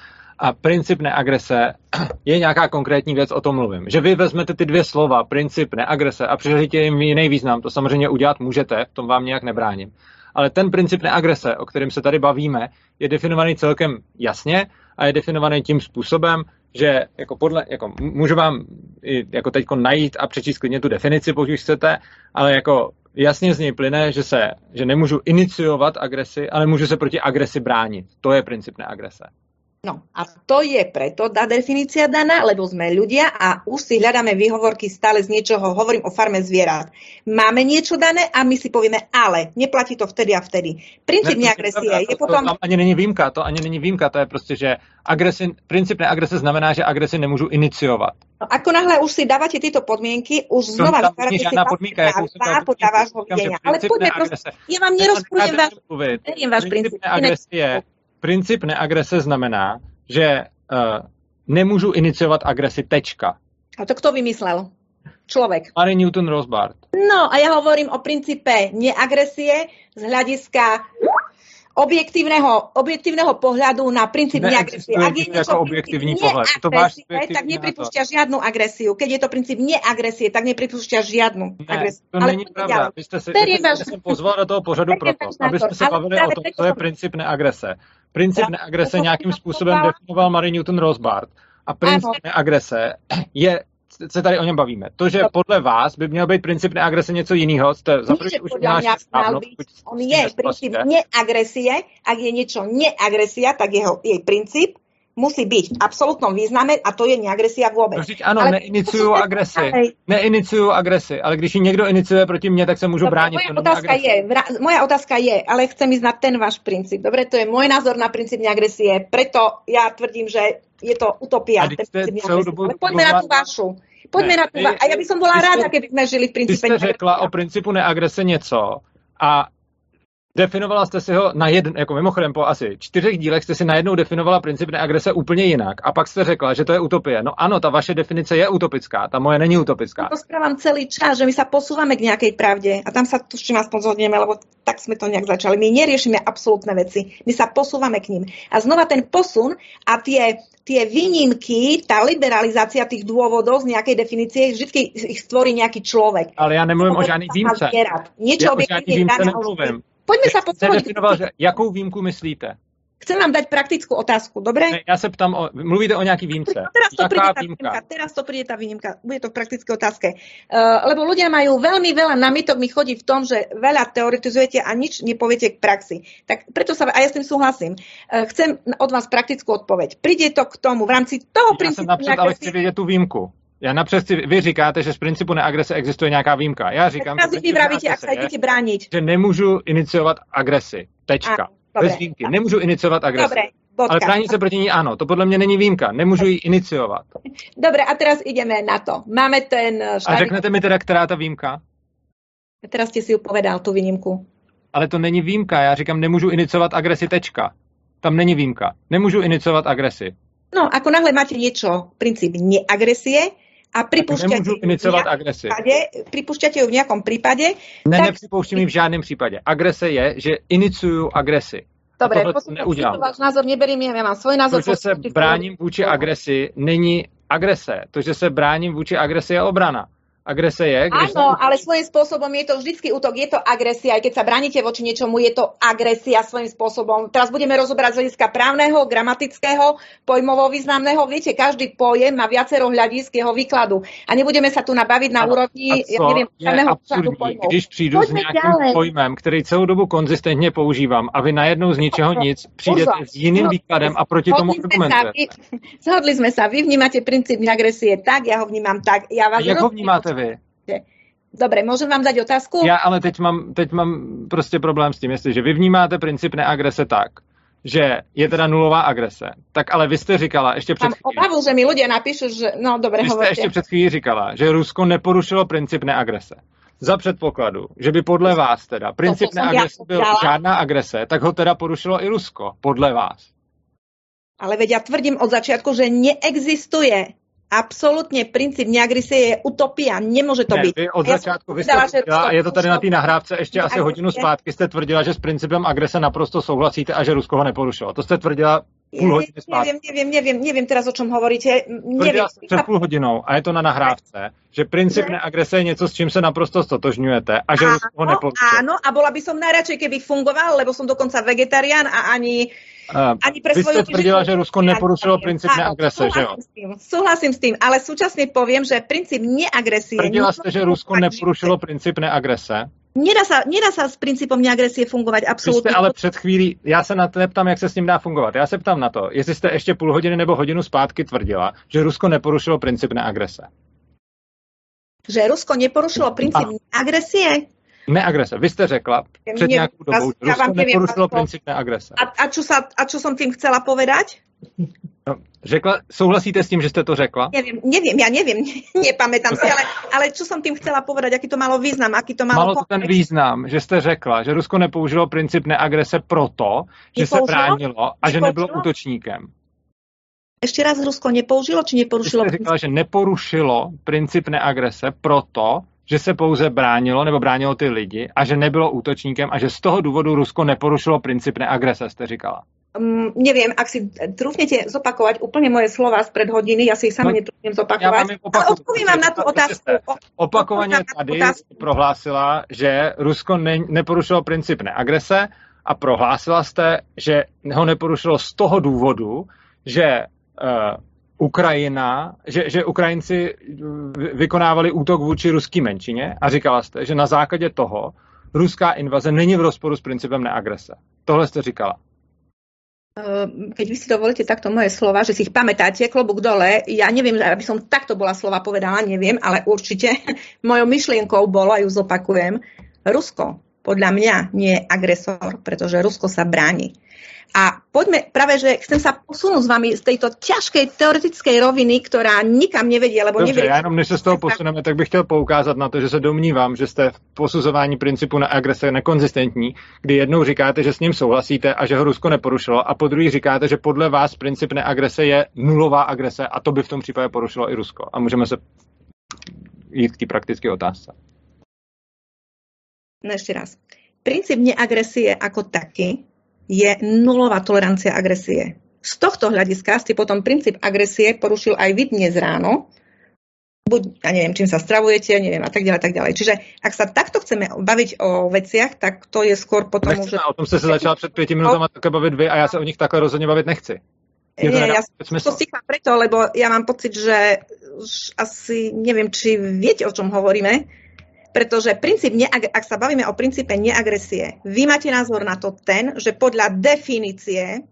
a princip neagrese je nějaká konkrétní věc, o tom mluvím. Že vy vezmete ty dvě slova, princip neagrese, a přiřadíte jim jiný význam, to samozřejmě udělat můžete, v tom vám nějak nebráním. Ale ten princip neagrese, o kterém se tady bavíme, je definovaný celkem jasně a je definovaný tím způsobem, že jako podle, jako můžu vám i jako teď najít a přečíst klidně tu definici, pokud chcete, ale jako jasně z něj plyne, že, se, že nemůžu iniciovat agresi, ale můžu se proti agresi bránit. To je princip neagrese. No a to je preto tá definícia daná, lebo sme ľudia a už si hľadáme výhovorky stále z niečoho, hovorím o farme zvierat. Máme niečo dané a my si povieme, ale neplatí to vtedy a vtedy. Princíp ne, neagresie je to, potom... To ani není výjimka, to ani není výjimka, to je prostě, že agresi, princip neagrese znamená, že agresi nemůžu iniciovat. No, ako náhle už si dávate tieto podmienky, už znova vytvárate si podmienka, práva podľa vášho videnia. Ale poďme proste, ja vám nerozprújem váš, váš princíp. Agresie, princip neagrese znamená, že uh, nemůžu iniciovat agresi tečka. A to kto vymyslel? Človek. Mary Newton Rosbart. No a ja hovorím o princípe neagresie z hľadiska objektívneho, objektívneho pohľadu na princíp ne, neagresie. Ak je niečo objektívny pohľad. To váš tak nepripúšťa žiadnu agresiu. Keď je to princíp neagresie, tak nepripúšťa žiadnu ne, agresiu. To Ale není pravda. Vy ste si, ja som pozval do toho pořadu proto, aby sme sa bavili o tom, co je princíp neagresie. Princip neagrese nějakým způsobem definoval Marie Newton Rosbart. A princip neagrese je se tady o něm bavíme. To, že podle vás by měl být princip neagrese něco jiného, jste za už uděláš stávno, On je princip neagresie, ak je něco neagresia, tak jeho, jej princip musí byť v absolútnom význame a to je neagresia vôbec. No, ano, ale neiniciují agresi. Neiniciují agresi, ale když ji někdo iniciuje proti mně, tak se můžu Dobre, bránit. Moja otázka, je, moja otázka je, ale chcem ísť na ten váš princíp. Dobre, to je môj názor na princíp neagresie, preto ja tvrdím, že je to utopia. poďme na tú vašu. Poďme ne, na vašu. A ja by som bola ráda, keby sme žili v princípe. Vy jste řekla o principu neagrese něco a definovala jste si ho na jeden, jako mimochodem po asi čtyřech dílech jste si najednou definovala princip neagrese úplně jinak a pak jste řekla, že to je utopie. No ano, ta vaše definice je utopická, ta moje není utopická. To správam celý čas, že my sa posúvame k nejakej pravde a tam sa tuším aspoň zhodneme, lebo tak sme to nejak začali. My neriešime absolútne veci, my sa posúvame k ním. A znova ten posun a tie, tie výnimky, tá liberalizácia tých dôvodov z nejakej definície, vždy ich stvorí nejaký človek. Ale ja nemluvím o žiadnej výjimce. Niečo ja o žiadnej výjimce Poďme sa posúvať. že jakou výjimku myslíte? Chcem vám dať praktickú otázku, dobre? Ne, ja sa pýtam, o, mluvíte o nejaký výjimce. No, teraz, to príde tá výjimka? teraz to príde tá výnimka. Bude to v praktické otázke. Uh, lebo ľudia majú veľmi veľa námitok mi chodí v tom, že veľa teoretizujete a nič nepoviete k praxi. Tak preto sa, a ja s tým súhlasím, uh, chcem od vás praktickú odpoveď. Príde to k tomu v rámci toho ja princípu... Ja som napríklad, ale chci vedieť tú výjimku. Já napřed si, vy říkáte, že z principu neagrese existuje nějaká výjimka. Já říkám, že, vy vravíte, jdete bránit. že nemůžu iniciovat agresi. Tečka. A, Bez výjimky. Nemůžu iniciovat agresi. Dobre. Bodka. Ale bránit se proti ní ano, to podle mě není výjimka, nemůžu ji iniciovat. Dobre, a teraz ideme na to. Máme ten... Štávik... A řeknete mi teda, která ta výjimka? Teraz jste si povedal, tu výjimku. Ale to není výjimka, já říkám, nemůžu iniciovat agresi, tečka. Tam není výjimka. Nemůžu iniciovat agresi. No, ako náhle máte niečo, princíp neagresie, a pripúšťate ju, agresi. Prípade, pripúšťate ju v nejakom prípade. Ne, tak... nepřipouštím ji v žádném případě. Agrese je, že iniciujú agresi. Dobre, neudělám. váš názor neberím, ja mám svoj názor. To, že se bráním vůči agresi, není agrese. To, že se bráním vůči agresi, je obrana agrese je. Áno, ale svojím spôsobom je to vždycky útok, je to agresia, aj keď sa bránite voči niečomu, je to agresia svojím spôsobom. Teraz budeme rozoberať z hľadiska právneho, gramatického, pojmovo významného. Viete, každý pojem má viacero hľadisk jeho výkladu. A nebudeme sa tu nabaviť na úrovni, ja neviem, právneho pojmov. Když přijdu Poďme s nejakým ďalej. pojmem, který celou dobu konzistentně používám a vy najednou z ničeho nic přijdete s jiným výkladem a proti tomu argumentujete. Zhodli sme sa, vy vnímate princíp agresie tak, ja ho vnímam tak. Ja vás a jak ho vnímáte vy? Dobre, môžem vám dať otázku? Já ale teď mám, teď mám prostě problém s tím, jestliže vy vnímáte princip neagrese tak, že je teda nulová agrese. Tak ale vy jste říkala ještě před chvílí... obavu, že mi ľudia napíšu, že... No, dobre, vy jste ještě před chvílí říkala, že Rusko neporušilo princip neagrese. Za předpokladu, že by podle vás teda princip to, to neagrese byl žádná agrese, tak ho teda porušilo i Rusko, podle vás. Ale veď ja tvrdím od začiatku, že neexistuje absolutně princip neagresie je utopia, nemůže to ne, být. Vy od začátku vy jste tvrdila, a je to tady na té nahrávce, ještě asi hodinu zpátky jste tvrdila, že s principem agrese naprosto souhlasíte a že Rusko ho neporušilo. To jste tvrdila půl hodiny zpátky. Nevím, nevím, nevím, nevím teraz, o čem hovoríte. Nevím. před půl hodinou a je to na nahrávce, že princip ne. neagrese je něco, s čím se naprosto stotožňujete a že Rusko ho neporušilo. Áno, a bola by som najradšej, keby fungoval, lebo som dokonca vegetarián a ani ani pre Vy ste tvrdila, že Rusko neporušilo princíp neagrese, že jo? S tým, súhlasím s tým, ale súčasne poviem, že princíp neagresie... Tvrdila ste, že Rusko neporušilo princíp neagrese? Nedá sa, nedá sa s princípom neagresie fungovať absolútne. Vy ale před chvílí, já se na to neptám, jak se s ním dá fungovat. Já se ptám na to, jestli jste ještě půl hodiny nebo hodinu zpátky tvrdila, že Rusko neporušilo princip neagrese. Že Rusko neporušilo princip agresie? Neagrese. Vy jste řekla před nějakou dobou, že Rusko neporušilo princip neagrese. A, a, čo sa, a čo som tým chcela povedať? No, řekla, souhlasíte s tím, že jste to řekla? Nevím, nevím, já nevím, nepamätám si, ale, ale čo som tým chcela povedať, aký to malo význam, aký to malo... Malo to ten význam, že jste řekla, že Rusko nepoužilo princip neagrese proto, že nepoužilo? se bránilo a že nebylo útočníkem. Ještě raz Rusko nepoužilo, či neporušilo? Jste řekla, že neporušilo princip neagrese proto, že se pouze bránilo nebo bránilo ty lidi a že nebylo útočníkem a že z toho důvodu Rusko neporušilo princip neagrese, jste říkala. Um, neviem, ak si trúfnete zopakovať úplne moje slova z pred hodiny, ja si ich sama no, netrúfnem zopakovať. Ja ale odpovím vám na tú otázku. Opakovaně tady otázku. prohlásila, že Rusko ne, neporušilo princip neagrese a prohlásila jste, že ho neporušilo z toho důvodu, že uh, Ukrajina, že, že Ukrajinci vykonávali útok vůči ruský menšině a říkala jste, že na základě toho ruská invaze není v rozporu s principem neagrese. Tohle jste říkala. Ehm, keď vy si dovolíte takto moje slova, že si ich pamätáte, klobúk dole, ja neviem, aby som takto bola slova povedala, neviem, ale určite mojou myšlienkou bolo, a ju zopakujem, Rusko podľa mňa nie je agresor, pretože Rusko sa bráni. A poďme práve, že chcem sa posunúť s vami z tejto ťažkej teoretickej roviny, ktorá nikam nevedie, lebo Dobře, já jenom než se z toho posuneme, tak bych chtěl poukázat na to, že se domnívám, že jste v posuzování principu na agrese nekonzistentní, kdy jednou říkáte, že s ním souhlasíte a že ho Rusko neporušilo, a po druhý říkáte, že podle vás princip neagrese je nulová agrese a to by v tom případě porušilo i Rusko. A můžeme se jít k té praktické otázce. No ešte raz. Princíp neagresie ako taký je nulová tolerancia agresie. Z tohto hľadiska ste potom princíp agresie porušil aj vy dnes ráno, buď, ja neviem, čím sa stravujete, neviem, a tak ďalej, tak ďalej. Čiže ak sa takto chceme baviť o veciach, tak to je skôr potom už... O tom ste sa začala pred 5 minútami také baviť vy a ja sa o nich takhle rozhodne baviť nechci. Nie, ja to stichla preto, lebo ja mám pocit, že asi neviem, či viete, o čom hovoríme, pretože princíp, ak sa bavíme o princípe neagresie, vy máte názor na to ten, že podľa definície,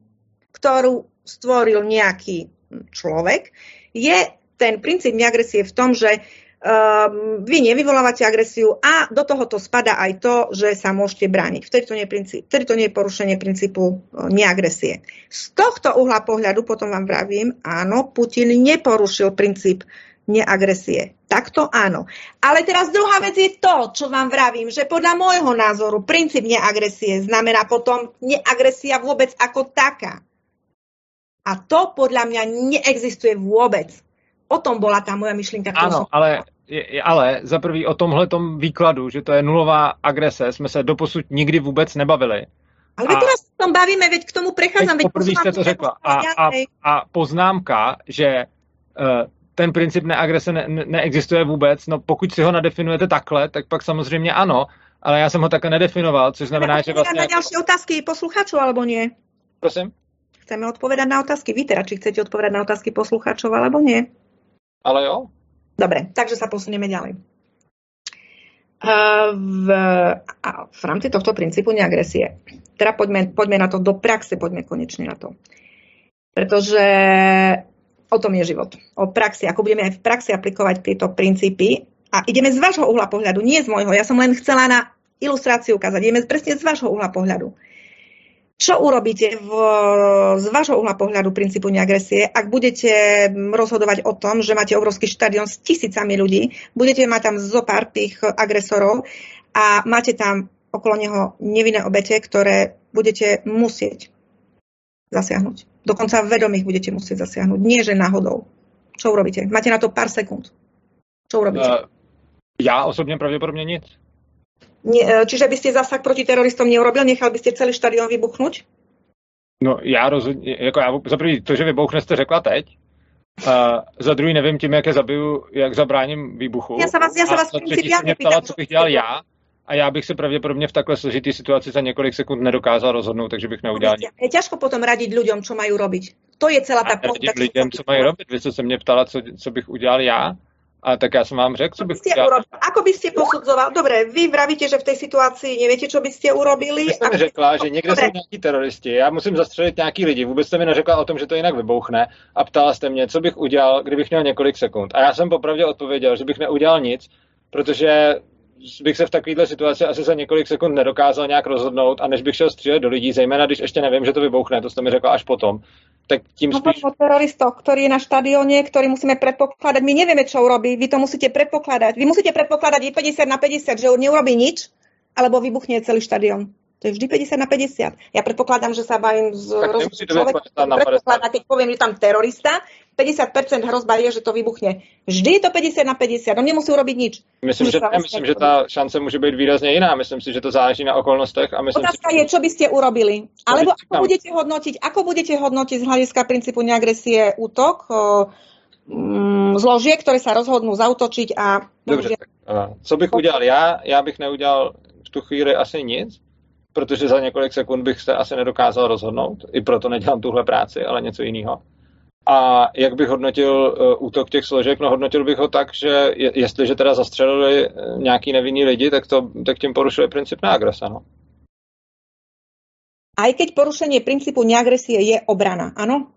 ktorú stvoril nejaký človek, je ten princíp neagresie v tom, že um, vy nevyvolávate agresiu a do tohoto spada aj to, že sa môžete brániť. Vtedy to nie je, princíp, vtedy to nie je porušenie princípu uh, neagresie. Z tohto uhla pohľadu potom vám vravím, áno, Putin neporušil princíp neagresie. Takto áno. Ale teraz druhá vec je to, čo vám vravím, že podľa môjho názoru princíp neagresie znamená potom neagresia vôbec ako taká. A to podľa mňa neexistuje vôbec. O tom bola tá moja myšlienka. Áno, ale, ale za prvý o tomhle výkladu, že to je nulová agrese, jsme se doposud nikdy vůbec nebavili. Ale a teraz o tom bavíme, veď k tomu. Veď poprvé jste to řekla. A, a, a poznámka, že uh, ten princip neagrese ne, ne, neexistuje vůbec, no pokud si ho nadefinujete takhle, tak pak samozřejmě ano, ale já jsem ho takhle nedefinoval, což znamená, že vlastně... na další otázky posluchačů, alebo nie? Prosím? Chceme odpovedať na otázky. Vy teda, či chcete odpovedať na otázky posluchačov, alebo nie? Ale jo. Dobre, takže sa posunieme ďalej. V, v rámci tohto princípu neagresie. Teda poďme, poďme na to do praxe, poďme konečne na to. Pretože O tom je život. O praxi, ako budeme aj v praxi aplikovať tieto princípy. A ideme z vášho uhla pohľadu, nie z môjho. Ja som len chcela na ilustráciu ukázať. Ideme presne z vášho uhla pohľadu. Čo urobíte v, z vášho uhla pohľadu princípu neagresie, ak budete rozhodovať o tom, že máte obrovský štadión s tisícami ľudí, budete mať tam zo pár tých agresorov a máte tam okolo neho nevinné obete, ktoré budete musieť zasiahnuť. Dokonca vedomých budete musieť zasiahnuť. Nie, že náhodou. Čo urobíte? Máte na to pár sekúnd. Čo urobíte? Uh, ja osobne pravdepodobne nic. Nie, čiže by ste zasah proti teroristom neurobil? Nechal by ste celý štadión vybuchnúť? No já rozhodně, jako já, za prvý to, že vybuchne, jste řekla teď. A za druhý nevím tím, jak je zabiju, jak zabráním výbuchu. Já se vás, já se vás mě ptala, co bych dělal já a já bych se pravděpodobně v takhle složitý situaci za několik sekund nedokázal rozhodnout, takže bych neudělal nic. Je těžko potom radit lidem, co mají robiť. To je celá ta pointa. lidem, co mají robiť. Vy se mě ptala, co, co bych udělal já, a tak já jsem vám řekl, co bych udělal. Urobil? Ako by ste posudzoval? Dobre, vy vravíte, že v té situaci nevíte, co byste urobili. Vy jste mi řekla, že někde Dobre. jsou nějaký teroristi, já musím zastřelit nějaký lidi. Vůbec jste mi neřekla o tom, že to jinak vybouchne a ptala jste mě, co bych udělal, kdybych měl několik sekund. A já jsem popravdě odpověděl, že bych neudělal nic, protože bych se v takovéhle situaci asi za několik sekund nedokázal nějak rozhodnout a než bych šel střílet do lidí, zejména když ještě nevím, že to vybouchne, to jste mi řekla až potom, tak tím spíš... o teroristoch, ktorí je na štadióne, ktorý musíme predpokladať. My nevieme, čo urobí. Vy to musíte predpokladať. Vy musíte predpokladať 50 na 50, že neurobí nič, alebo vybuchne celý štadión. To je vždy 50 na 50. Ja predpokladám, že sa bavím z človeka, predpokladá, keď poviem, že tam terorista, 50% hrozba je, že to vybuchne. Vždy je to 50 na 50, on nemusí urobiť nič. Myslím, že, ne, myslím, že ta šance může být výrazně jiná. Myslím si, že to záleží na okolnostech. A myslím Otázka si, je, čo by ste urobili. Alebo ako budete hodnotiť, ako budete hodnotiť z hľadiska princípu neagresie útok, mm, zložie, ktoré sa rozhodnú zautočiť a... Dobře, tak, co bych udělal já? Já bych neudělal v tu chvíli asi nic, protože za několik sekund bych se asi nedokázal rozhodnout. I proto nedělám tuhle práci, ale něco jiného. A jak bych hodnotil uh, útok těch složek? No hodnotil bych ho tak, že je, jestliže teda zastřelili uh, nějaký nevinný lidi, tak, to, tak tím porušili princip na agresa. No. aj keď porušenie princípu neagresie je obrana, áno?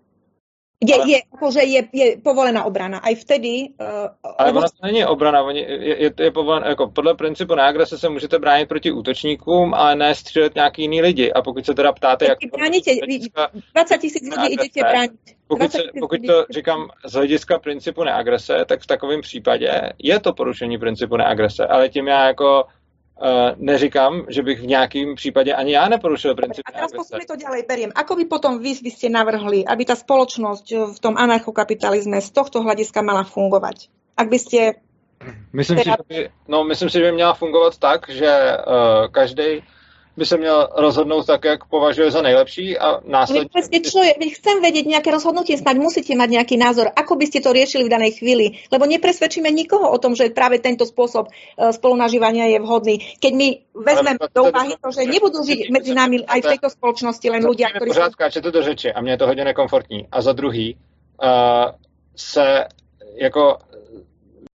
Je, ale... je, akože je, je povolená obrana. Aj vtedy... Uh, ale ono to není obrana. Je, je, je povolen, jako podle principu neagrese se můžete bránit proti útočníkům, ale ne střílet nějaký jiný lidi. A pokud se teda ptáte, jak... Bráníte, 20 tisíc lidí idete bránit. Pokud, se, pokud to říkám z hlediska principu neagrese, tak v takovém případě je to porušení principu neagrese, ale tím já jako neříkám, že bych v nějakém případě ani já neporušil princip. A teraz posúme to ďalej, beriem. Ako by potom vy by ste navrhli, aby ta spoločnosť v tom anarchokapitalizme z tohto hľadiska mala fungovat? Ak by ste... Myslím, teda... si, že by, no, myslím si, že by měla fungovat tak, že uh, každý by se měl rozhodnout tak, jak považuje za nejlepší a následně... Presne, čo je, chcem vedieť nejaké rozhodnutie, snáď musíte mať nejaký názor, ako by ste to riešili v danej chvíli, lebo nepresvedčíme nikoho o tom, že práve tento spôsob e, spolunažívania je vhodný. Keď my vezmeme do úvahy to, že nebudú žiť medzi nami aj v tejto spoločnosti len ľudia, ktorí... Pořád skáčete do řeči a mně je to hodně nekomfortní. A za druhý uh, se jako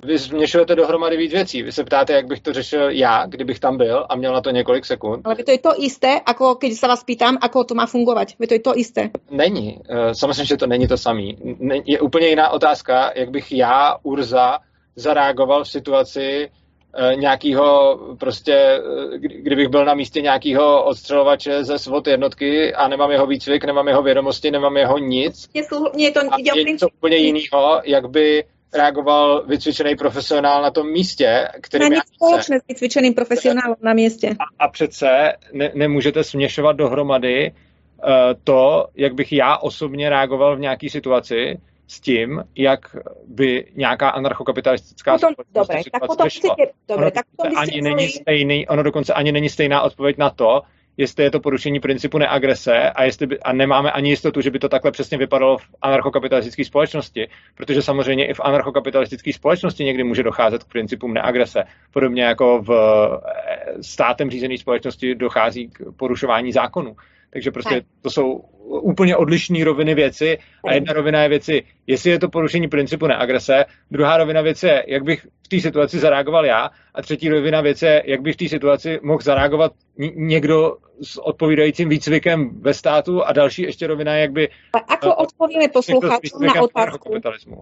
vy změšujete dohromady víc věcí. Vy se ptáte, jak bych to řešil já, kdybych tam byl a měl na to několik sekund. Ale to je to isté, jako když se vás pýtám, ako to má fungovat. to je to isté. Není. Eh, samozřejmě, že to není to samý. Je úplně jiná otázka, jak bych já, Urza, zareagoval v situaci eh, nějakého prostě, eh, kdybych byl na místě nějakého odstřelovače ze svod jednotky a nemám jeho výcvik, nemám jeho vědomosti, nemám jeho nic. Je, to, je to úplně jiného, jak by reagoval vycvičený profesionál na tom místě, který má společné s vycvičeným profesionálem na místě. A, a přece ne, nemůžete směšovat dohromady uh, to, jak bych já osobně reagoval v nějaké situaci, s tím, jak by nějaká anarchokapitalistická potom, společnost dobré, tak potom chcete, dobré, tak potom ani není stejný, ono dokonce ani není stejná odpověď na to, jestli je to porušení principu neagrese a, jestli by, a nemáme ani jistotu, že by to takhle přesně vypadalo v anarchokapitalistické společnosti, protože samozřejmě i v anarchokapitalistické společnosti někdy může docházet k principům neagrese. Podobně jako v eh, státem řízené společnosti dochází k porušování zákonů. Takže prostě to jsou úplně odlišné roviny věci. A jedna rovina je věci, jestli je to porušení principu neagrese, druhá rovina věci je, jak bych v té situaci zareagoval já a třetí rovina věci je, jak bych v té situaci mohl zareagovat někdo s odpovídajícím výcvikem ve státu. A další ještě rovina, jak by... A ako eh, odpovíme poslucháčom na otázku?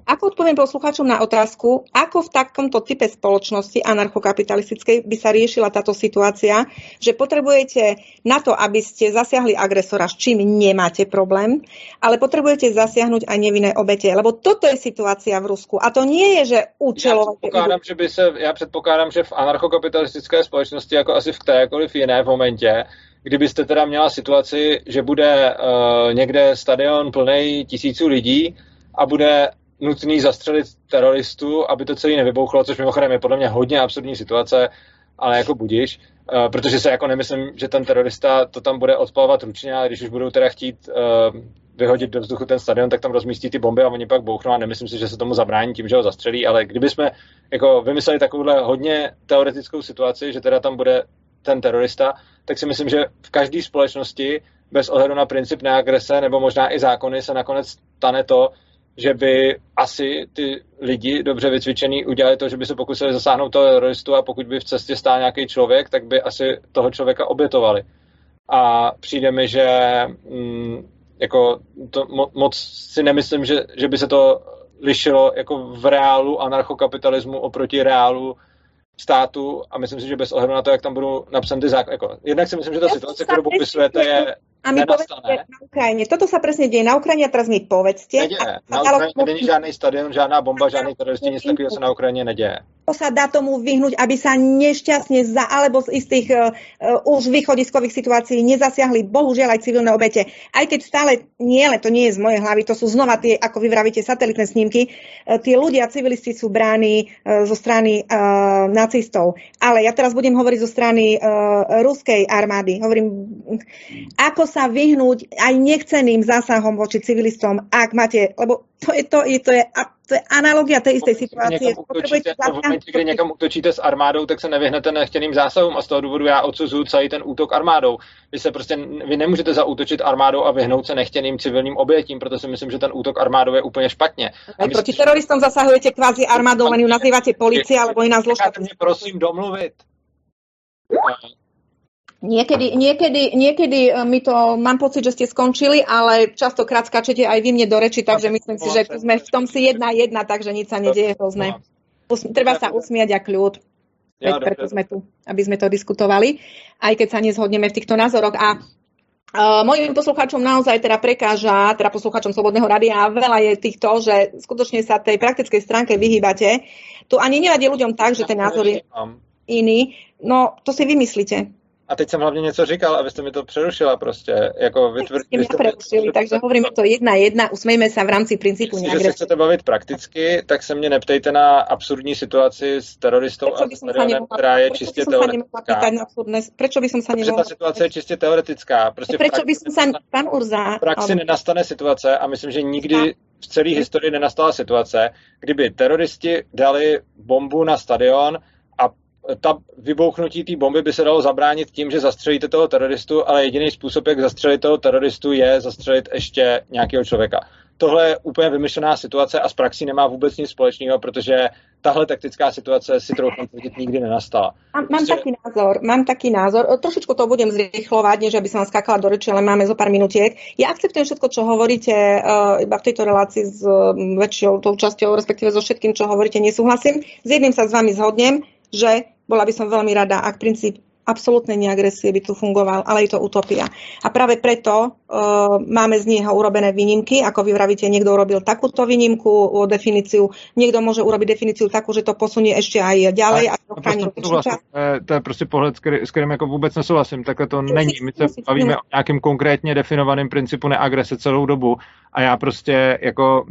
Ako odpoviem poslucháčom na otázku, ako v takomto type spoločnosti anarchokapitalistickej by sa riešila táto situácia, že potrebujete na to, aby ste zasiahli agresora, s čím nemáte problém, ale potrebujete zasiahnuť aj nevinné obete, lebo toto je situácia v Rusku a to nie je, že účelové. Já předpokládám, že, by se, já předpokládám, že v anarchokapitalistické společnosti, jako asi v kterékoliv jiné v momentě, kdybyste teda měla situaci, že bude uh, někde stadion plný tisíců lidí a bude nutný zastřelit teroristů, aby to celé nevybouchlo, což mimochodem je podle mě hodně absurdní situace, ale jako budíš, uh, protože se jako nemyslím, že ten terorista to tam bude odpalovat ručně, ale když už budou teda chtít uh, vyhodit do vzduchu ten stadion, tak tam rozmístí ty bomby a oni pak bouchnou a nemyslím si, že se tomu zabrání tím, že ho zastřelí, ale kdyby jsme jako vymysleli takovouhle hodně teoretickou situaci, že teda tam bude ten terorista, tak si myslím, že v každé společnosti bez ohledu na princip neagrese nebo možná i zákony se nakonec stane to, že by asi ty lidi dobře vycvičený udělali to, že by se pokusili zasáhnout toho teroristu a pokud by v cestě stál nějaký člověk, tak by asi toho člověka obětovali. A přijde mi, že mm, jako to moc si nemyslím, že, že by se to lišilo jako v reálu anarchokapitalismu oproti reálu státu a myslím si, že bez ohledu na to, jak tam budou napsané ty zákony. Jako, jednak si myslím, že ta situace, kterou popisujete, je a povedzte na Ukrajine, toto sa presne deje na Ukrajine a teraz mi povedzte. Neděje. Na Ukrajine není žádný stadion, žádná bomba, žádný teroristi, nic takového sa na Ukrajine neděje. To sa dá tomu vyhnúť, aby sa nešťastne za, alebo z istých uh, už východiskových situácií nezasiahli bohužiaľ aj civilné obete. Aj keď stále nie, ale to nie je z mojej hlavy, to sú znova tie, ako vy vravíte, satelitné snímky, uh, tie ľudia, civilisti sú bráni uh, zo strany uh, nacistov. Ale ja teraz budem hovoriť zo strany uh, ruskej armády. Hovorím, ako sa vyhnúť aj nechceným zásahom voči civilistom, ak máte, lebo to je, to, je, to je, to je analogia istej situácie. Utočíte, v momentě, kdy někam utočíte s armádou, tak se nevyhnete nechtěným zásahům a z toho důvodu já odsuzuju celý ten útok armádou. Vy se prostě, vy nemůžete zautočit armádou a vyhnout se nechtěným civilním obětím, proto si myslím, že ten útok armádou je úplně špatně. A myslím, proti teroristom zasahujete kvázi armádou, len ju nazývate policie alebo jiná zložka. prosím domluvit Niekedy, niekedy, niekedy e, mi to, mám pocit, že ste skončili, ale častokrát skačete aj vy mne do reči, takže myslím si, že sme v tom si jedna jedna, takže nič sa nedieje hrozné. Treba sa usmiať a kľud. Veď preto sme tu, aby sme to diskutovali, aj keď sa nezhodneme v týchto názoroch. A Uh, mojim poslucháčom naozaj teda prekáža, teda poslucháčom Slobodného rádia, veľa je týchto, že skutočne sa tej praktickej stránke vyhýbate. Tu ani nevadí ľuďom tak, že ten názor je iný. No, to si vymyslíte. A teď jsem hlavně něco říkal, abyste mi to přerušila prostě. Jako vytvr... Vy jste prerušili, takže hovoríme to jedna jedna, usmejme se v rámci principu Když se chcete bavit prakticky, tak se mě neptejte na absurdní situaci s teroristou a stadionem, která je čistě teoretická. Proč by som sa nemohla... ta situace je čistě teoretická. Prostě Proč by som sa... Pán Urza... V praxi nenastane situace a myslím, že nikdy v celé historii nenastala situace, kdyby teroristi dali bombu na stadion ta vybouchnutí té bomby by se dalo zabránit tím, že zastřelíte toho teroristu, ale jediný způsob, jak zastřelit toho teroristu, je zastřelit ještě nějakého člověka. Tohle je úplně vymyšlená situace a s praxí nemá vůbec nic společného, protože tahle taktická situace si troufám tvrdit nikdy nenastala. Mám, mám prostě... taký názor, mám taký názor. Trošičku to budem zrychlovať, než aby som vám skákala do reči, ale máme zo pár minutiek. Ja akceptujem všetko, čo hovoríte uh, iba v tejto relácii s um, väčšou tou časťou, respektíve so všetkým, čo hovoríte, nesúhlasím. S jedným sa s vami zhodnem, že bola by som veľmi rada, ak princíp absolútnej neagresie by tu fungoval, ale je to utopia. A práve preto uh, máme z neho urobené výnimky, ako vy vravíte, niekto urobil takúto výnimku, o definíciu, niekto môže urobiť definíciu takú, že to posunie ešte aj ďalej. A, a to, vlastně, to je prostě pohled, s kterým jako vůbec nesouhlasím. Takhle to není. My se bavíme o nějakém konkrétně definovaném principu neagrese celou dobu a já prostě jako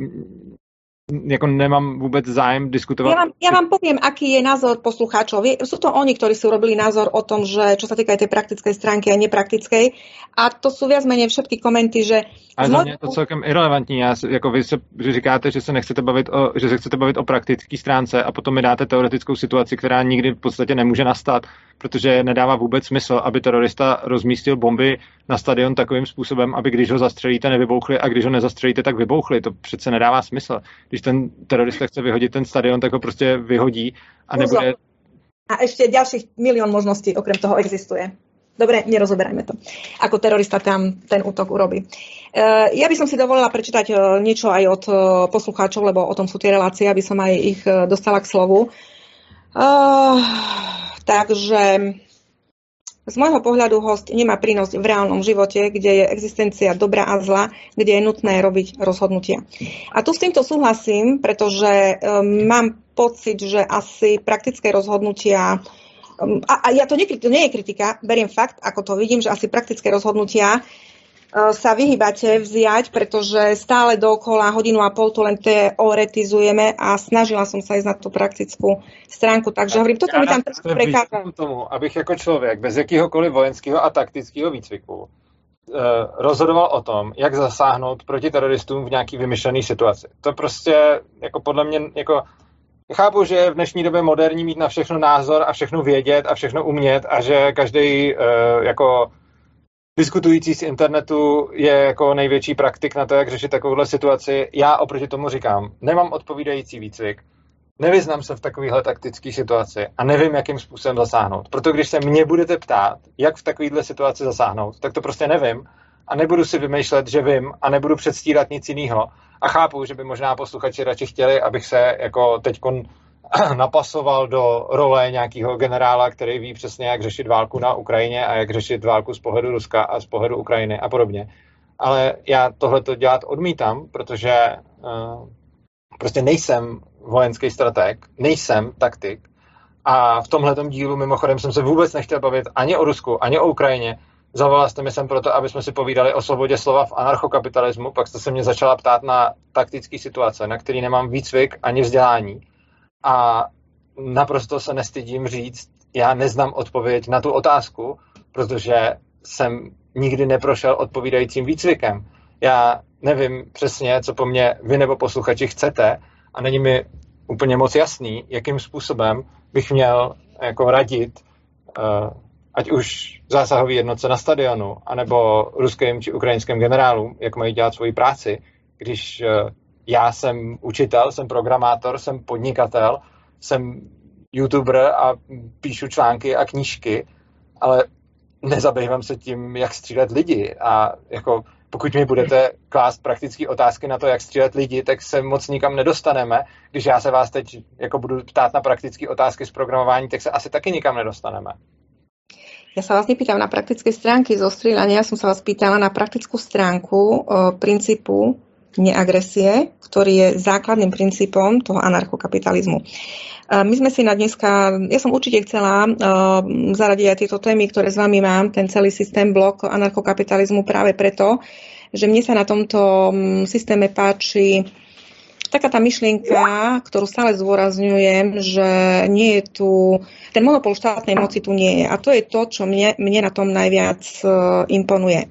jako nemám vůbec zájem diskutovat. Ja vám, ja vám poviem, aký je názor poslucháčov. Sú to oni, ktorí si urobili názor o tom, že čo sa týka tej praktickej stránky a nepraktickej. A to sú viac menej všetky komenty, že... Ale za mě je to celkem irrelevantní. Já, jako vy se že říkáte, že se nechcete bavit o, že se chcete bavit o praktické stránce a potom mi dáte teoretickou situaci, která nikdy v podstatě nemůže nastat protože nedává vůbec smysl, aby terorista rozmístil bomby na stadion takovým způsobem, aby když ho zastřelíte, nevybouchli a když ho nezastřelíte, tak vybouchli. To přece nedává smysl. Když ten terorista chce vyhodit ten stadion, tak ho prostě vyhodí a nebude... A ještě dalších milion možností okrem toho existuje. Dobre, nerozoberajme to. Ako terorista tam ten útok urobí. Eh, ja by som si dovolila prečítať eh, niečo aj od eh, poslucháčov, lebo o tom sú tie relácie, aby som aj ich dostala k slovu. Uh, takže z môjho pohľadu host nemá prínos v reálnom živote, kde je existencia dobra a zla, kde je nutné robiť rozhodnutia. A tu s týmto súhlasím, pretože um, mám pocit, že asi praktické rozhodnutia um, a, a ja to, nie, to nie je kritika, beriem fakt, ako to vidím, že asi praktické rozhodnutia E, sa vyhýbate vziať, pretože stále dokola hodinu a pol tu len teoretizujeme a snažila som sa ísť na tú praktickú stránku. Takže hovorím, toto mi tam trošku prekáža. tomu, abych jako člověk bez jakýhokoliv vojenského a taktického výcviku e, rozhodoval o tom, jak zasáhnout proti teroristům v nějaký vymyšlený situaci. To prostě, jako podle mě, jako Chápu, že je v dnešní době moderní mít na všechno názor a všechno vědět a všechno umět a že každý uh, jako diskutující z internetu je jako největší praktik na to, jak řešit takovouhle situaci. Já oproti tomu říkám, nemám odpovídající výcvik, nevyznám se v takovéhle taktické situaci a nevím, jakým způsobem zasáhnout. Proto když se mě budete ptát, jak v takovéhle situaci zasáhnout, tak to prostě nevím a nebudu si vymýšlet, že vím a nebudu předstírat nic jiného. A chápu, že by možná posluchači radši chtěli, abych se jako teď napasoval do role nějakého generála, který ví přesně, jak řešit válku na Ukrajině a jak řešit válku z pohledu Ruska a z pohledu Ukrajiny a podobně. Ale já tohle to dělat odmítám, protože uh, prostě nejsem vojenský strateg, nejsem taktik a v tomhle dílu mimochodem jsem se vůbec nechtěl bavit ani o Rusku, ani o Ukrajině. Zavolal jste mi sem proto, aby jsme si povídali o svobodě slova v anarchokapitalismu, pak jste se mě začala ptát na taktické situace, na který nemám výcvik ani vzdělání a naprosto se nestydím říct, já neznám odpověď na tu otázku, protože jsem nikdy neprošel odpovídajícím výcvikem. Já nevím přesně, co po mně vy nebo posluchači chcete a není mi úplně moc jasný, jakým způsobem bych měl jako radit, uh, ať už zásahový jednotce na stadionu, anebo ruským či ukrajinským generálům, jak mají dělat svoji práci, když uh, já jsem učitel, jsem programátor, jsem podnikatel, jsem youtuber a píšu články a knížky, ale nezabývám se tím, jak střílet lidi a jako pokud mi budete klást praktické otázky na to, jak střílet lidi, tak se moc nikam nedostaneme. Když já se vás teď jako budu ptát na praktické otázky z programování, tak se asi taky nikam nedostaneme. Ja sa vás nepýtam na praktické stránky zo strieľania, ja som sa vás pýtala na praktickú stránku o, princípu neagresie, ktorý je základným princípom toho anarchokapitalizmu. My sme si na dneska, ja som určite chcela uh, zaradiť aj tieto témy, ktoré s vami mám, ten celý systém blok anarchokapitalizmu práve preto, že mne sa na tomto systéme páči taká tá myšlienka, ktorú stále zdôrazňujem, že nie je tu, ten monopol štátnej moci tu nie je. A to je to, čo mne, mne na tom najviac uh, imponuje.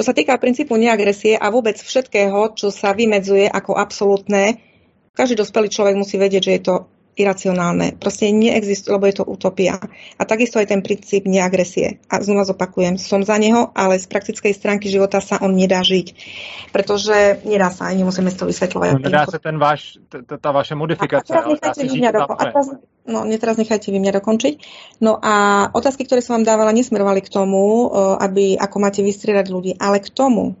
Čo sa týka princípu neagresie a vôbec všetkého, čo sa vymedzuje ako absolútne, každý dospelý človek musí vedieť, že je to iracionálne. Proste neexistuje, lebo je to utopia. A takisto aj ten princíp neagresie. A znova zopakujem, som za neho, ale z praktickej stránky života sa on nedá žiť. Pretože nedá sa, ani musíme to vysvetľovať. No, nedá sa ten váš, tá vaša modifikácia. A teraz nechajte vy mňa doko- a teraz, no, teraz nechajte vy mňa dokončiť. No a otázky, ktoré som vám dávala, nesmerovali k tomu, eh, aby ako máte vystriedať ľudí, ale k tomu,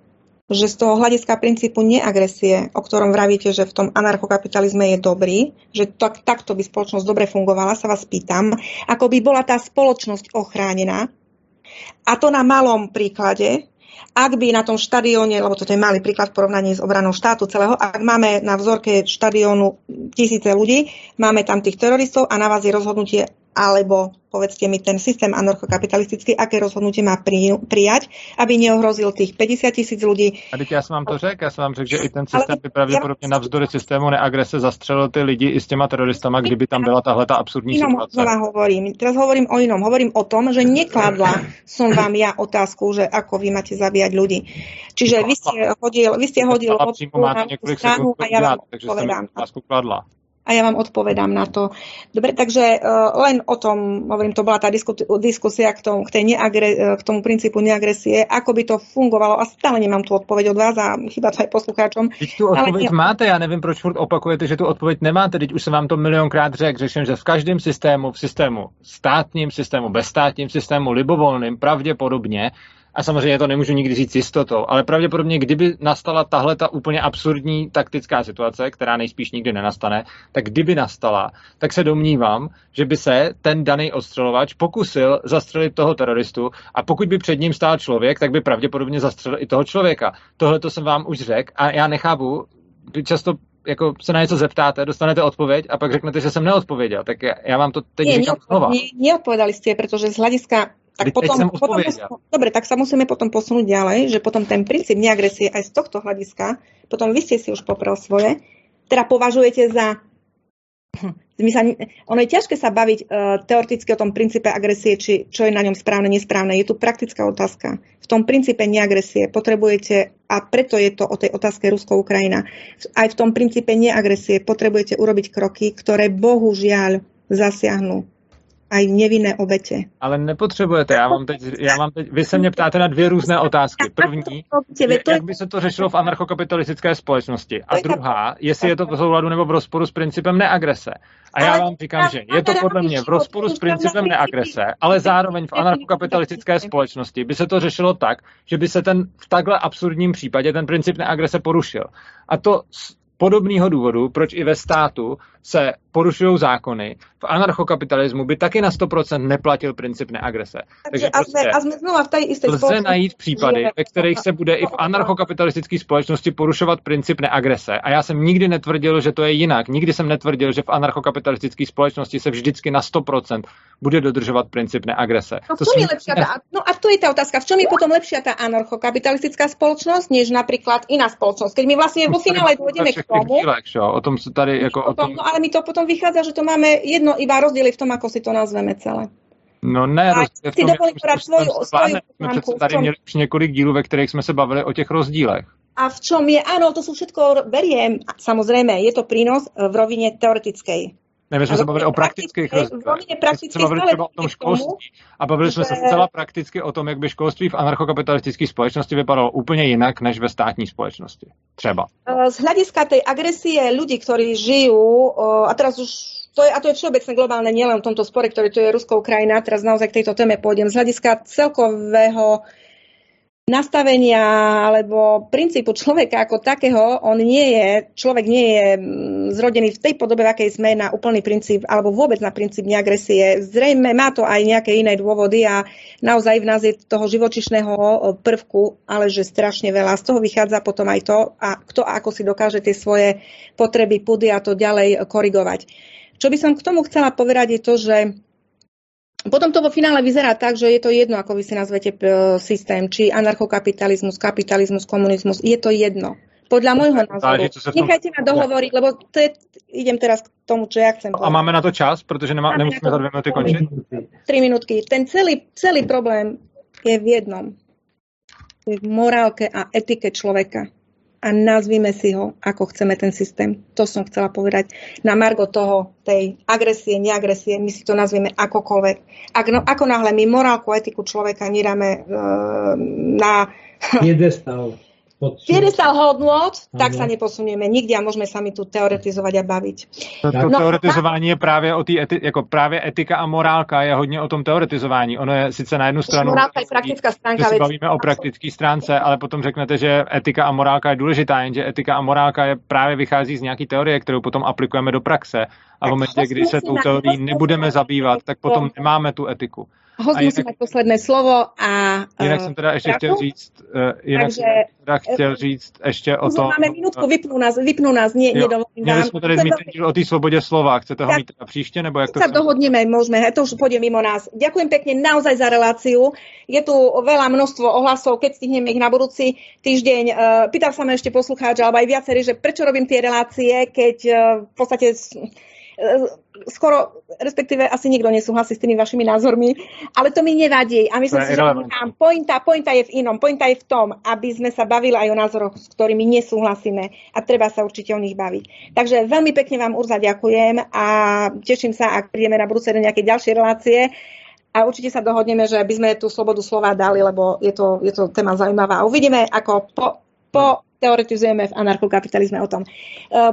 že z toho hľadiska princípu neagresie, o ktorom vravíte, že v tom anarchokapitalizme je dobrý, že tak, takto by spoločnosť dobre fungovala, sa vás pýtam, ako by bola tá spoločnosť ochránená. A to na malom príklade, ak by na tom štadióne, lebo toto je malý príklad v porovnaní s obranou štátu celého, ak máme na vzorke štadiónu tisíce ľudí, máme tam tých teroristov a na vás je rozhodnutie alebo povedzte mi ten systém anarchokapitalistický, aké rozhodnutie má prijať, aby neohrozil tých 50 tisíc ľudí. A teď já jsem vám to řekl, já jsem vám řekl, že i ten systém by pravděpodobně ja... navzdory systému neagrese zastřelil ty lidi i s těma teroristama, kdyby tam byla tahle ta absurdní inom situace. hovorím. Teraz hovorím o inom. Hovorím o tom, že nekladla som vám ja otázku, že ako vy máte zabíjať ľudí. Čiže vy ste hodil, vy ste hodil máte několik sekund a ja vám takže odpovedám. Otázku kladla a ja vám odpovedám na to. Dobre, takže uh, len o tom, hovorím, to bola tá diskusia k tomu, k, tej neagre, e, k tomu princípu neagresie, ako by to fungovalo a stále nemám tu odpoveď od vás a chyba to aj poslucháčom. Teď tu odpověď Ale... máte, já nevím, proč furt opakujete, že tu odpověď nemáte, teď už jsem vám to milionkrát řekl, řeším, že v každém systému, v systému státním systému, bezstátním systému, libovolným, pravděpodobně a samozřejmě to nemůžu nikdy říct jistotou, ale pravděpodobně, kdyby nastala tahle ta úplně absurdní taktická situace, která nejspíš nikdy nenastane, tak kdyby nastala, tak se domnívám, že by se ten daný ostřelovač pokusil zastřelit toho teroristu a pokud by před ním stál člověk, tak by pravděpodobně zastřelil i toho člověka. Tohle to jsem vám už řekl a já nechápu, často jako se na něco zeptáte, dostanete odpověď a pak řeknete, že jsem neodpověděl. Tak já, já vám to teď nie, říkám znova. Nie, neodpovedali ste, pretože z hľadiska tak potom, potom, dobre, tak sa musíme potom posunúť ďalej, že potom ten princíp neagresie aj z tohto hľadiska, potom vy ste si už poprel svoje, teda považujete za my sa, ono je ťažké sa baviť uh, teoreticky o tom princípe agresie, či čo je na ňom správne, nesprávne. Je tu praktická otázka. V tom princípe neagresie potrebujete, a preto je to o tej otázke Rusko-Ukrajina, aj v tom princípe neagresie potrebujete urobiť kroky, ktoré bohužiaľ zasiahnu aj nevinné obete. Ale nepotřebujete, já mám teď, já mám teď, vy se mě ptáte na dvě různé otázky. První, jak by se to řešilo v anarchokapitalistické společnosti. A druhá, jestli je to v souladu nebo v rozporu s principem neagrese. A já vám říkám, že je to podle mě v rozporu s principem neagrese, ale zároveň v anarchokapitalistické společnosti by se to řešilo tak, že by se ten v takhle absurdním případě ten princip neagrese porušil. A to podobného důvodu, proč i ve státu se porušují zákony, v anarchokapitalismu by taky na 100% neplatil princip neagrese. Takže, Takže prostě a jsme, a v té jisté lze najít případy, ve kterých se bude i v anarchokapitalistické společnosti porušovat princip neagrese. A já jsem nikdy netvrdil, že to je jinak. Nikdy jsem netvrdil, že v anarchokapitalistické společnosti se vždycky na 100% bude dodržovat princip neagrese. No, to je lepšia ta, no a to je ta otázka. V čom je potom lepšia ta anarchokapitalistická společnost, než například jiná společnost? Keď my vlastně vo finále dojdeme k tomu... Dílech, o tom se tady jako o tom... No ale mi to potom vychádza, že to máme jedno, iba rozdiely v tom, ako si to nazveme celé. No ne, rozdíl v tom, jak svoju, svoju jsme přece tady měli už několik dílů, ve kterých jsme se bavili o těch rozdílech. A v čom je, áno, to sú všetko, beriem, samozrejme, je to prínos v rovine teoretickej. Ne, my jsme se bavili o praktických rozdílech. Jsme bavili třeba o tom školství a bavili jsme se zcela prakticky o tom, jak by školství v anarchokapitalistické společnosti vypadalo úplně jinak než ve státní společnosti. Třeba. Z hlediska tej agresie ľudí, ktorí žijú, a teraz už to je, a to je všeobecné globálne, nielen v tomto spore, ktorý tu je Ruskou krajina, teraz naozaj k tejto téme pôjdem, z hľadiska celkového nastavenia alebo princípu človeka ako takého, on nie je, človek nie je mm, zrodený v tej podobe, v akej sme na úplný princíp, alebo vôbec na princíp neagresie. Zrejme má to aj nejaké iné dôvody a naozaj v nás je toho živočišného prvku, ale že strašne veľa. Z toho vychádza potom aj to, a kto ako si dokáže tie svoje potreby, pudy a to ďalej korigovať. Čo by som k tomu chcela povedať je to, že potom to vo finále vyzerá tak, že je to jedno, ako vy si nazvete systém, či anarchokapitalizmus, kapitalizmus, komunizmus, je to jedno. Podľa môjho názoru. Nechajte ma dohovoriť, lebo to je, idem teraz k tomu, čo ja chcem povedať. A máme na to čas, protože nemá, nemusíme za dvě minuty končiť? Tri minútky. Ten celý, celý problém je v jednom. Je v morálke a etike človeka a nazvime si ho, ako chceme ten systém. To som chcela povedať. Na margo toho, tej agresie, neagresie, my si to nazvieme akokoľvek. Ak, no, ako náhle my morálku etiku človeka nedáme uh, na... Piedestal piedestal hodnot, tak sa neposunieme nikde a môžeme sa mi tu teoretizovať a baviť. To, to no, teoretizování je právě o té eti, jako právě etika a morálka je hodně o tom teoretizování. Ono je sice na jednu stranu, morálka je praktická stránka, že se bavíme o praktické stránce, ale potom řeknete, že etika a morálka je důležitá, jenže etika a morálka je právě vychází z nějaké teorie, kterou potom aplikujeme do praxe. A v momentě, kdy se tou teorií nebudeme zabývat, tak potom nemáme tu etiku. Host musí mať posledné slovo a... Jinak jsem teda ještě chtěl říct, uh, jinak Takže, jsem teda chtěl říct ještě o tom... Máme minutku, vypnú nás, vypnú nás, nie, jo, nedovolím Měli jsme tady mít díl o té svobodě slova, chcete ho mít teda příště, nebo jak to sa dohodneme, môžeme, to už pôjde mimo nás. Ďakujem pekne naozaj za reláciu. Je tu veľa množstvo ohlasov, keď stihneme ich na budúci týždeň. Pýtal sa ma ešte poslucháč, alebo aj viacerí, že prečo robím tie relácie, keď v podstate skoro, respektíve asi nikto nesúhlasí s tými vašimi názormi, ale to mi nevadí. A myslím si, že mám pointa, pointa je v inom. Pointa je v tom, aby sme sa bavili aj o názoroch, s ktorými nesúhlasíme a treba sa určite o nich baviť. Takže veľmi pekne vám Urza ďakujem a teším sa, ak prídeme na budúce do nejakej ďalšej relácie a určite sa dohodneme, že by sme tú slobodu slova dali, lebo je to, je to téma zaujímavá. Uvidíme, ako po, po teoretizujeme v anarchokapitalizme o tom. E,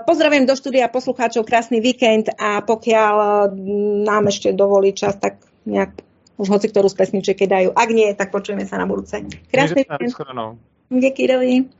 Pozdravujem do štúdia poslucháčov, krásny víkend a pokiaľ e, nám ešte dovolí čas, tak nejak už hoci ktorú z pesničiek dajú. Ak nie, tak počujeme sa na budúce. Krásny víkend. Díky, dovi.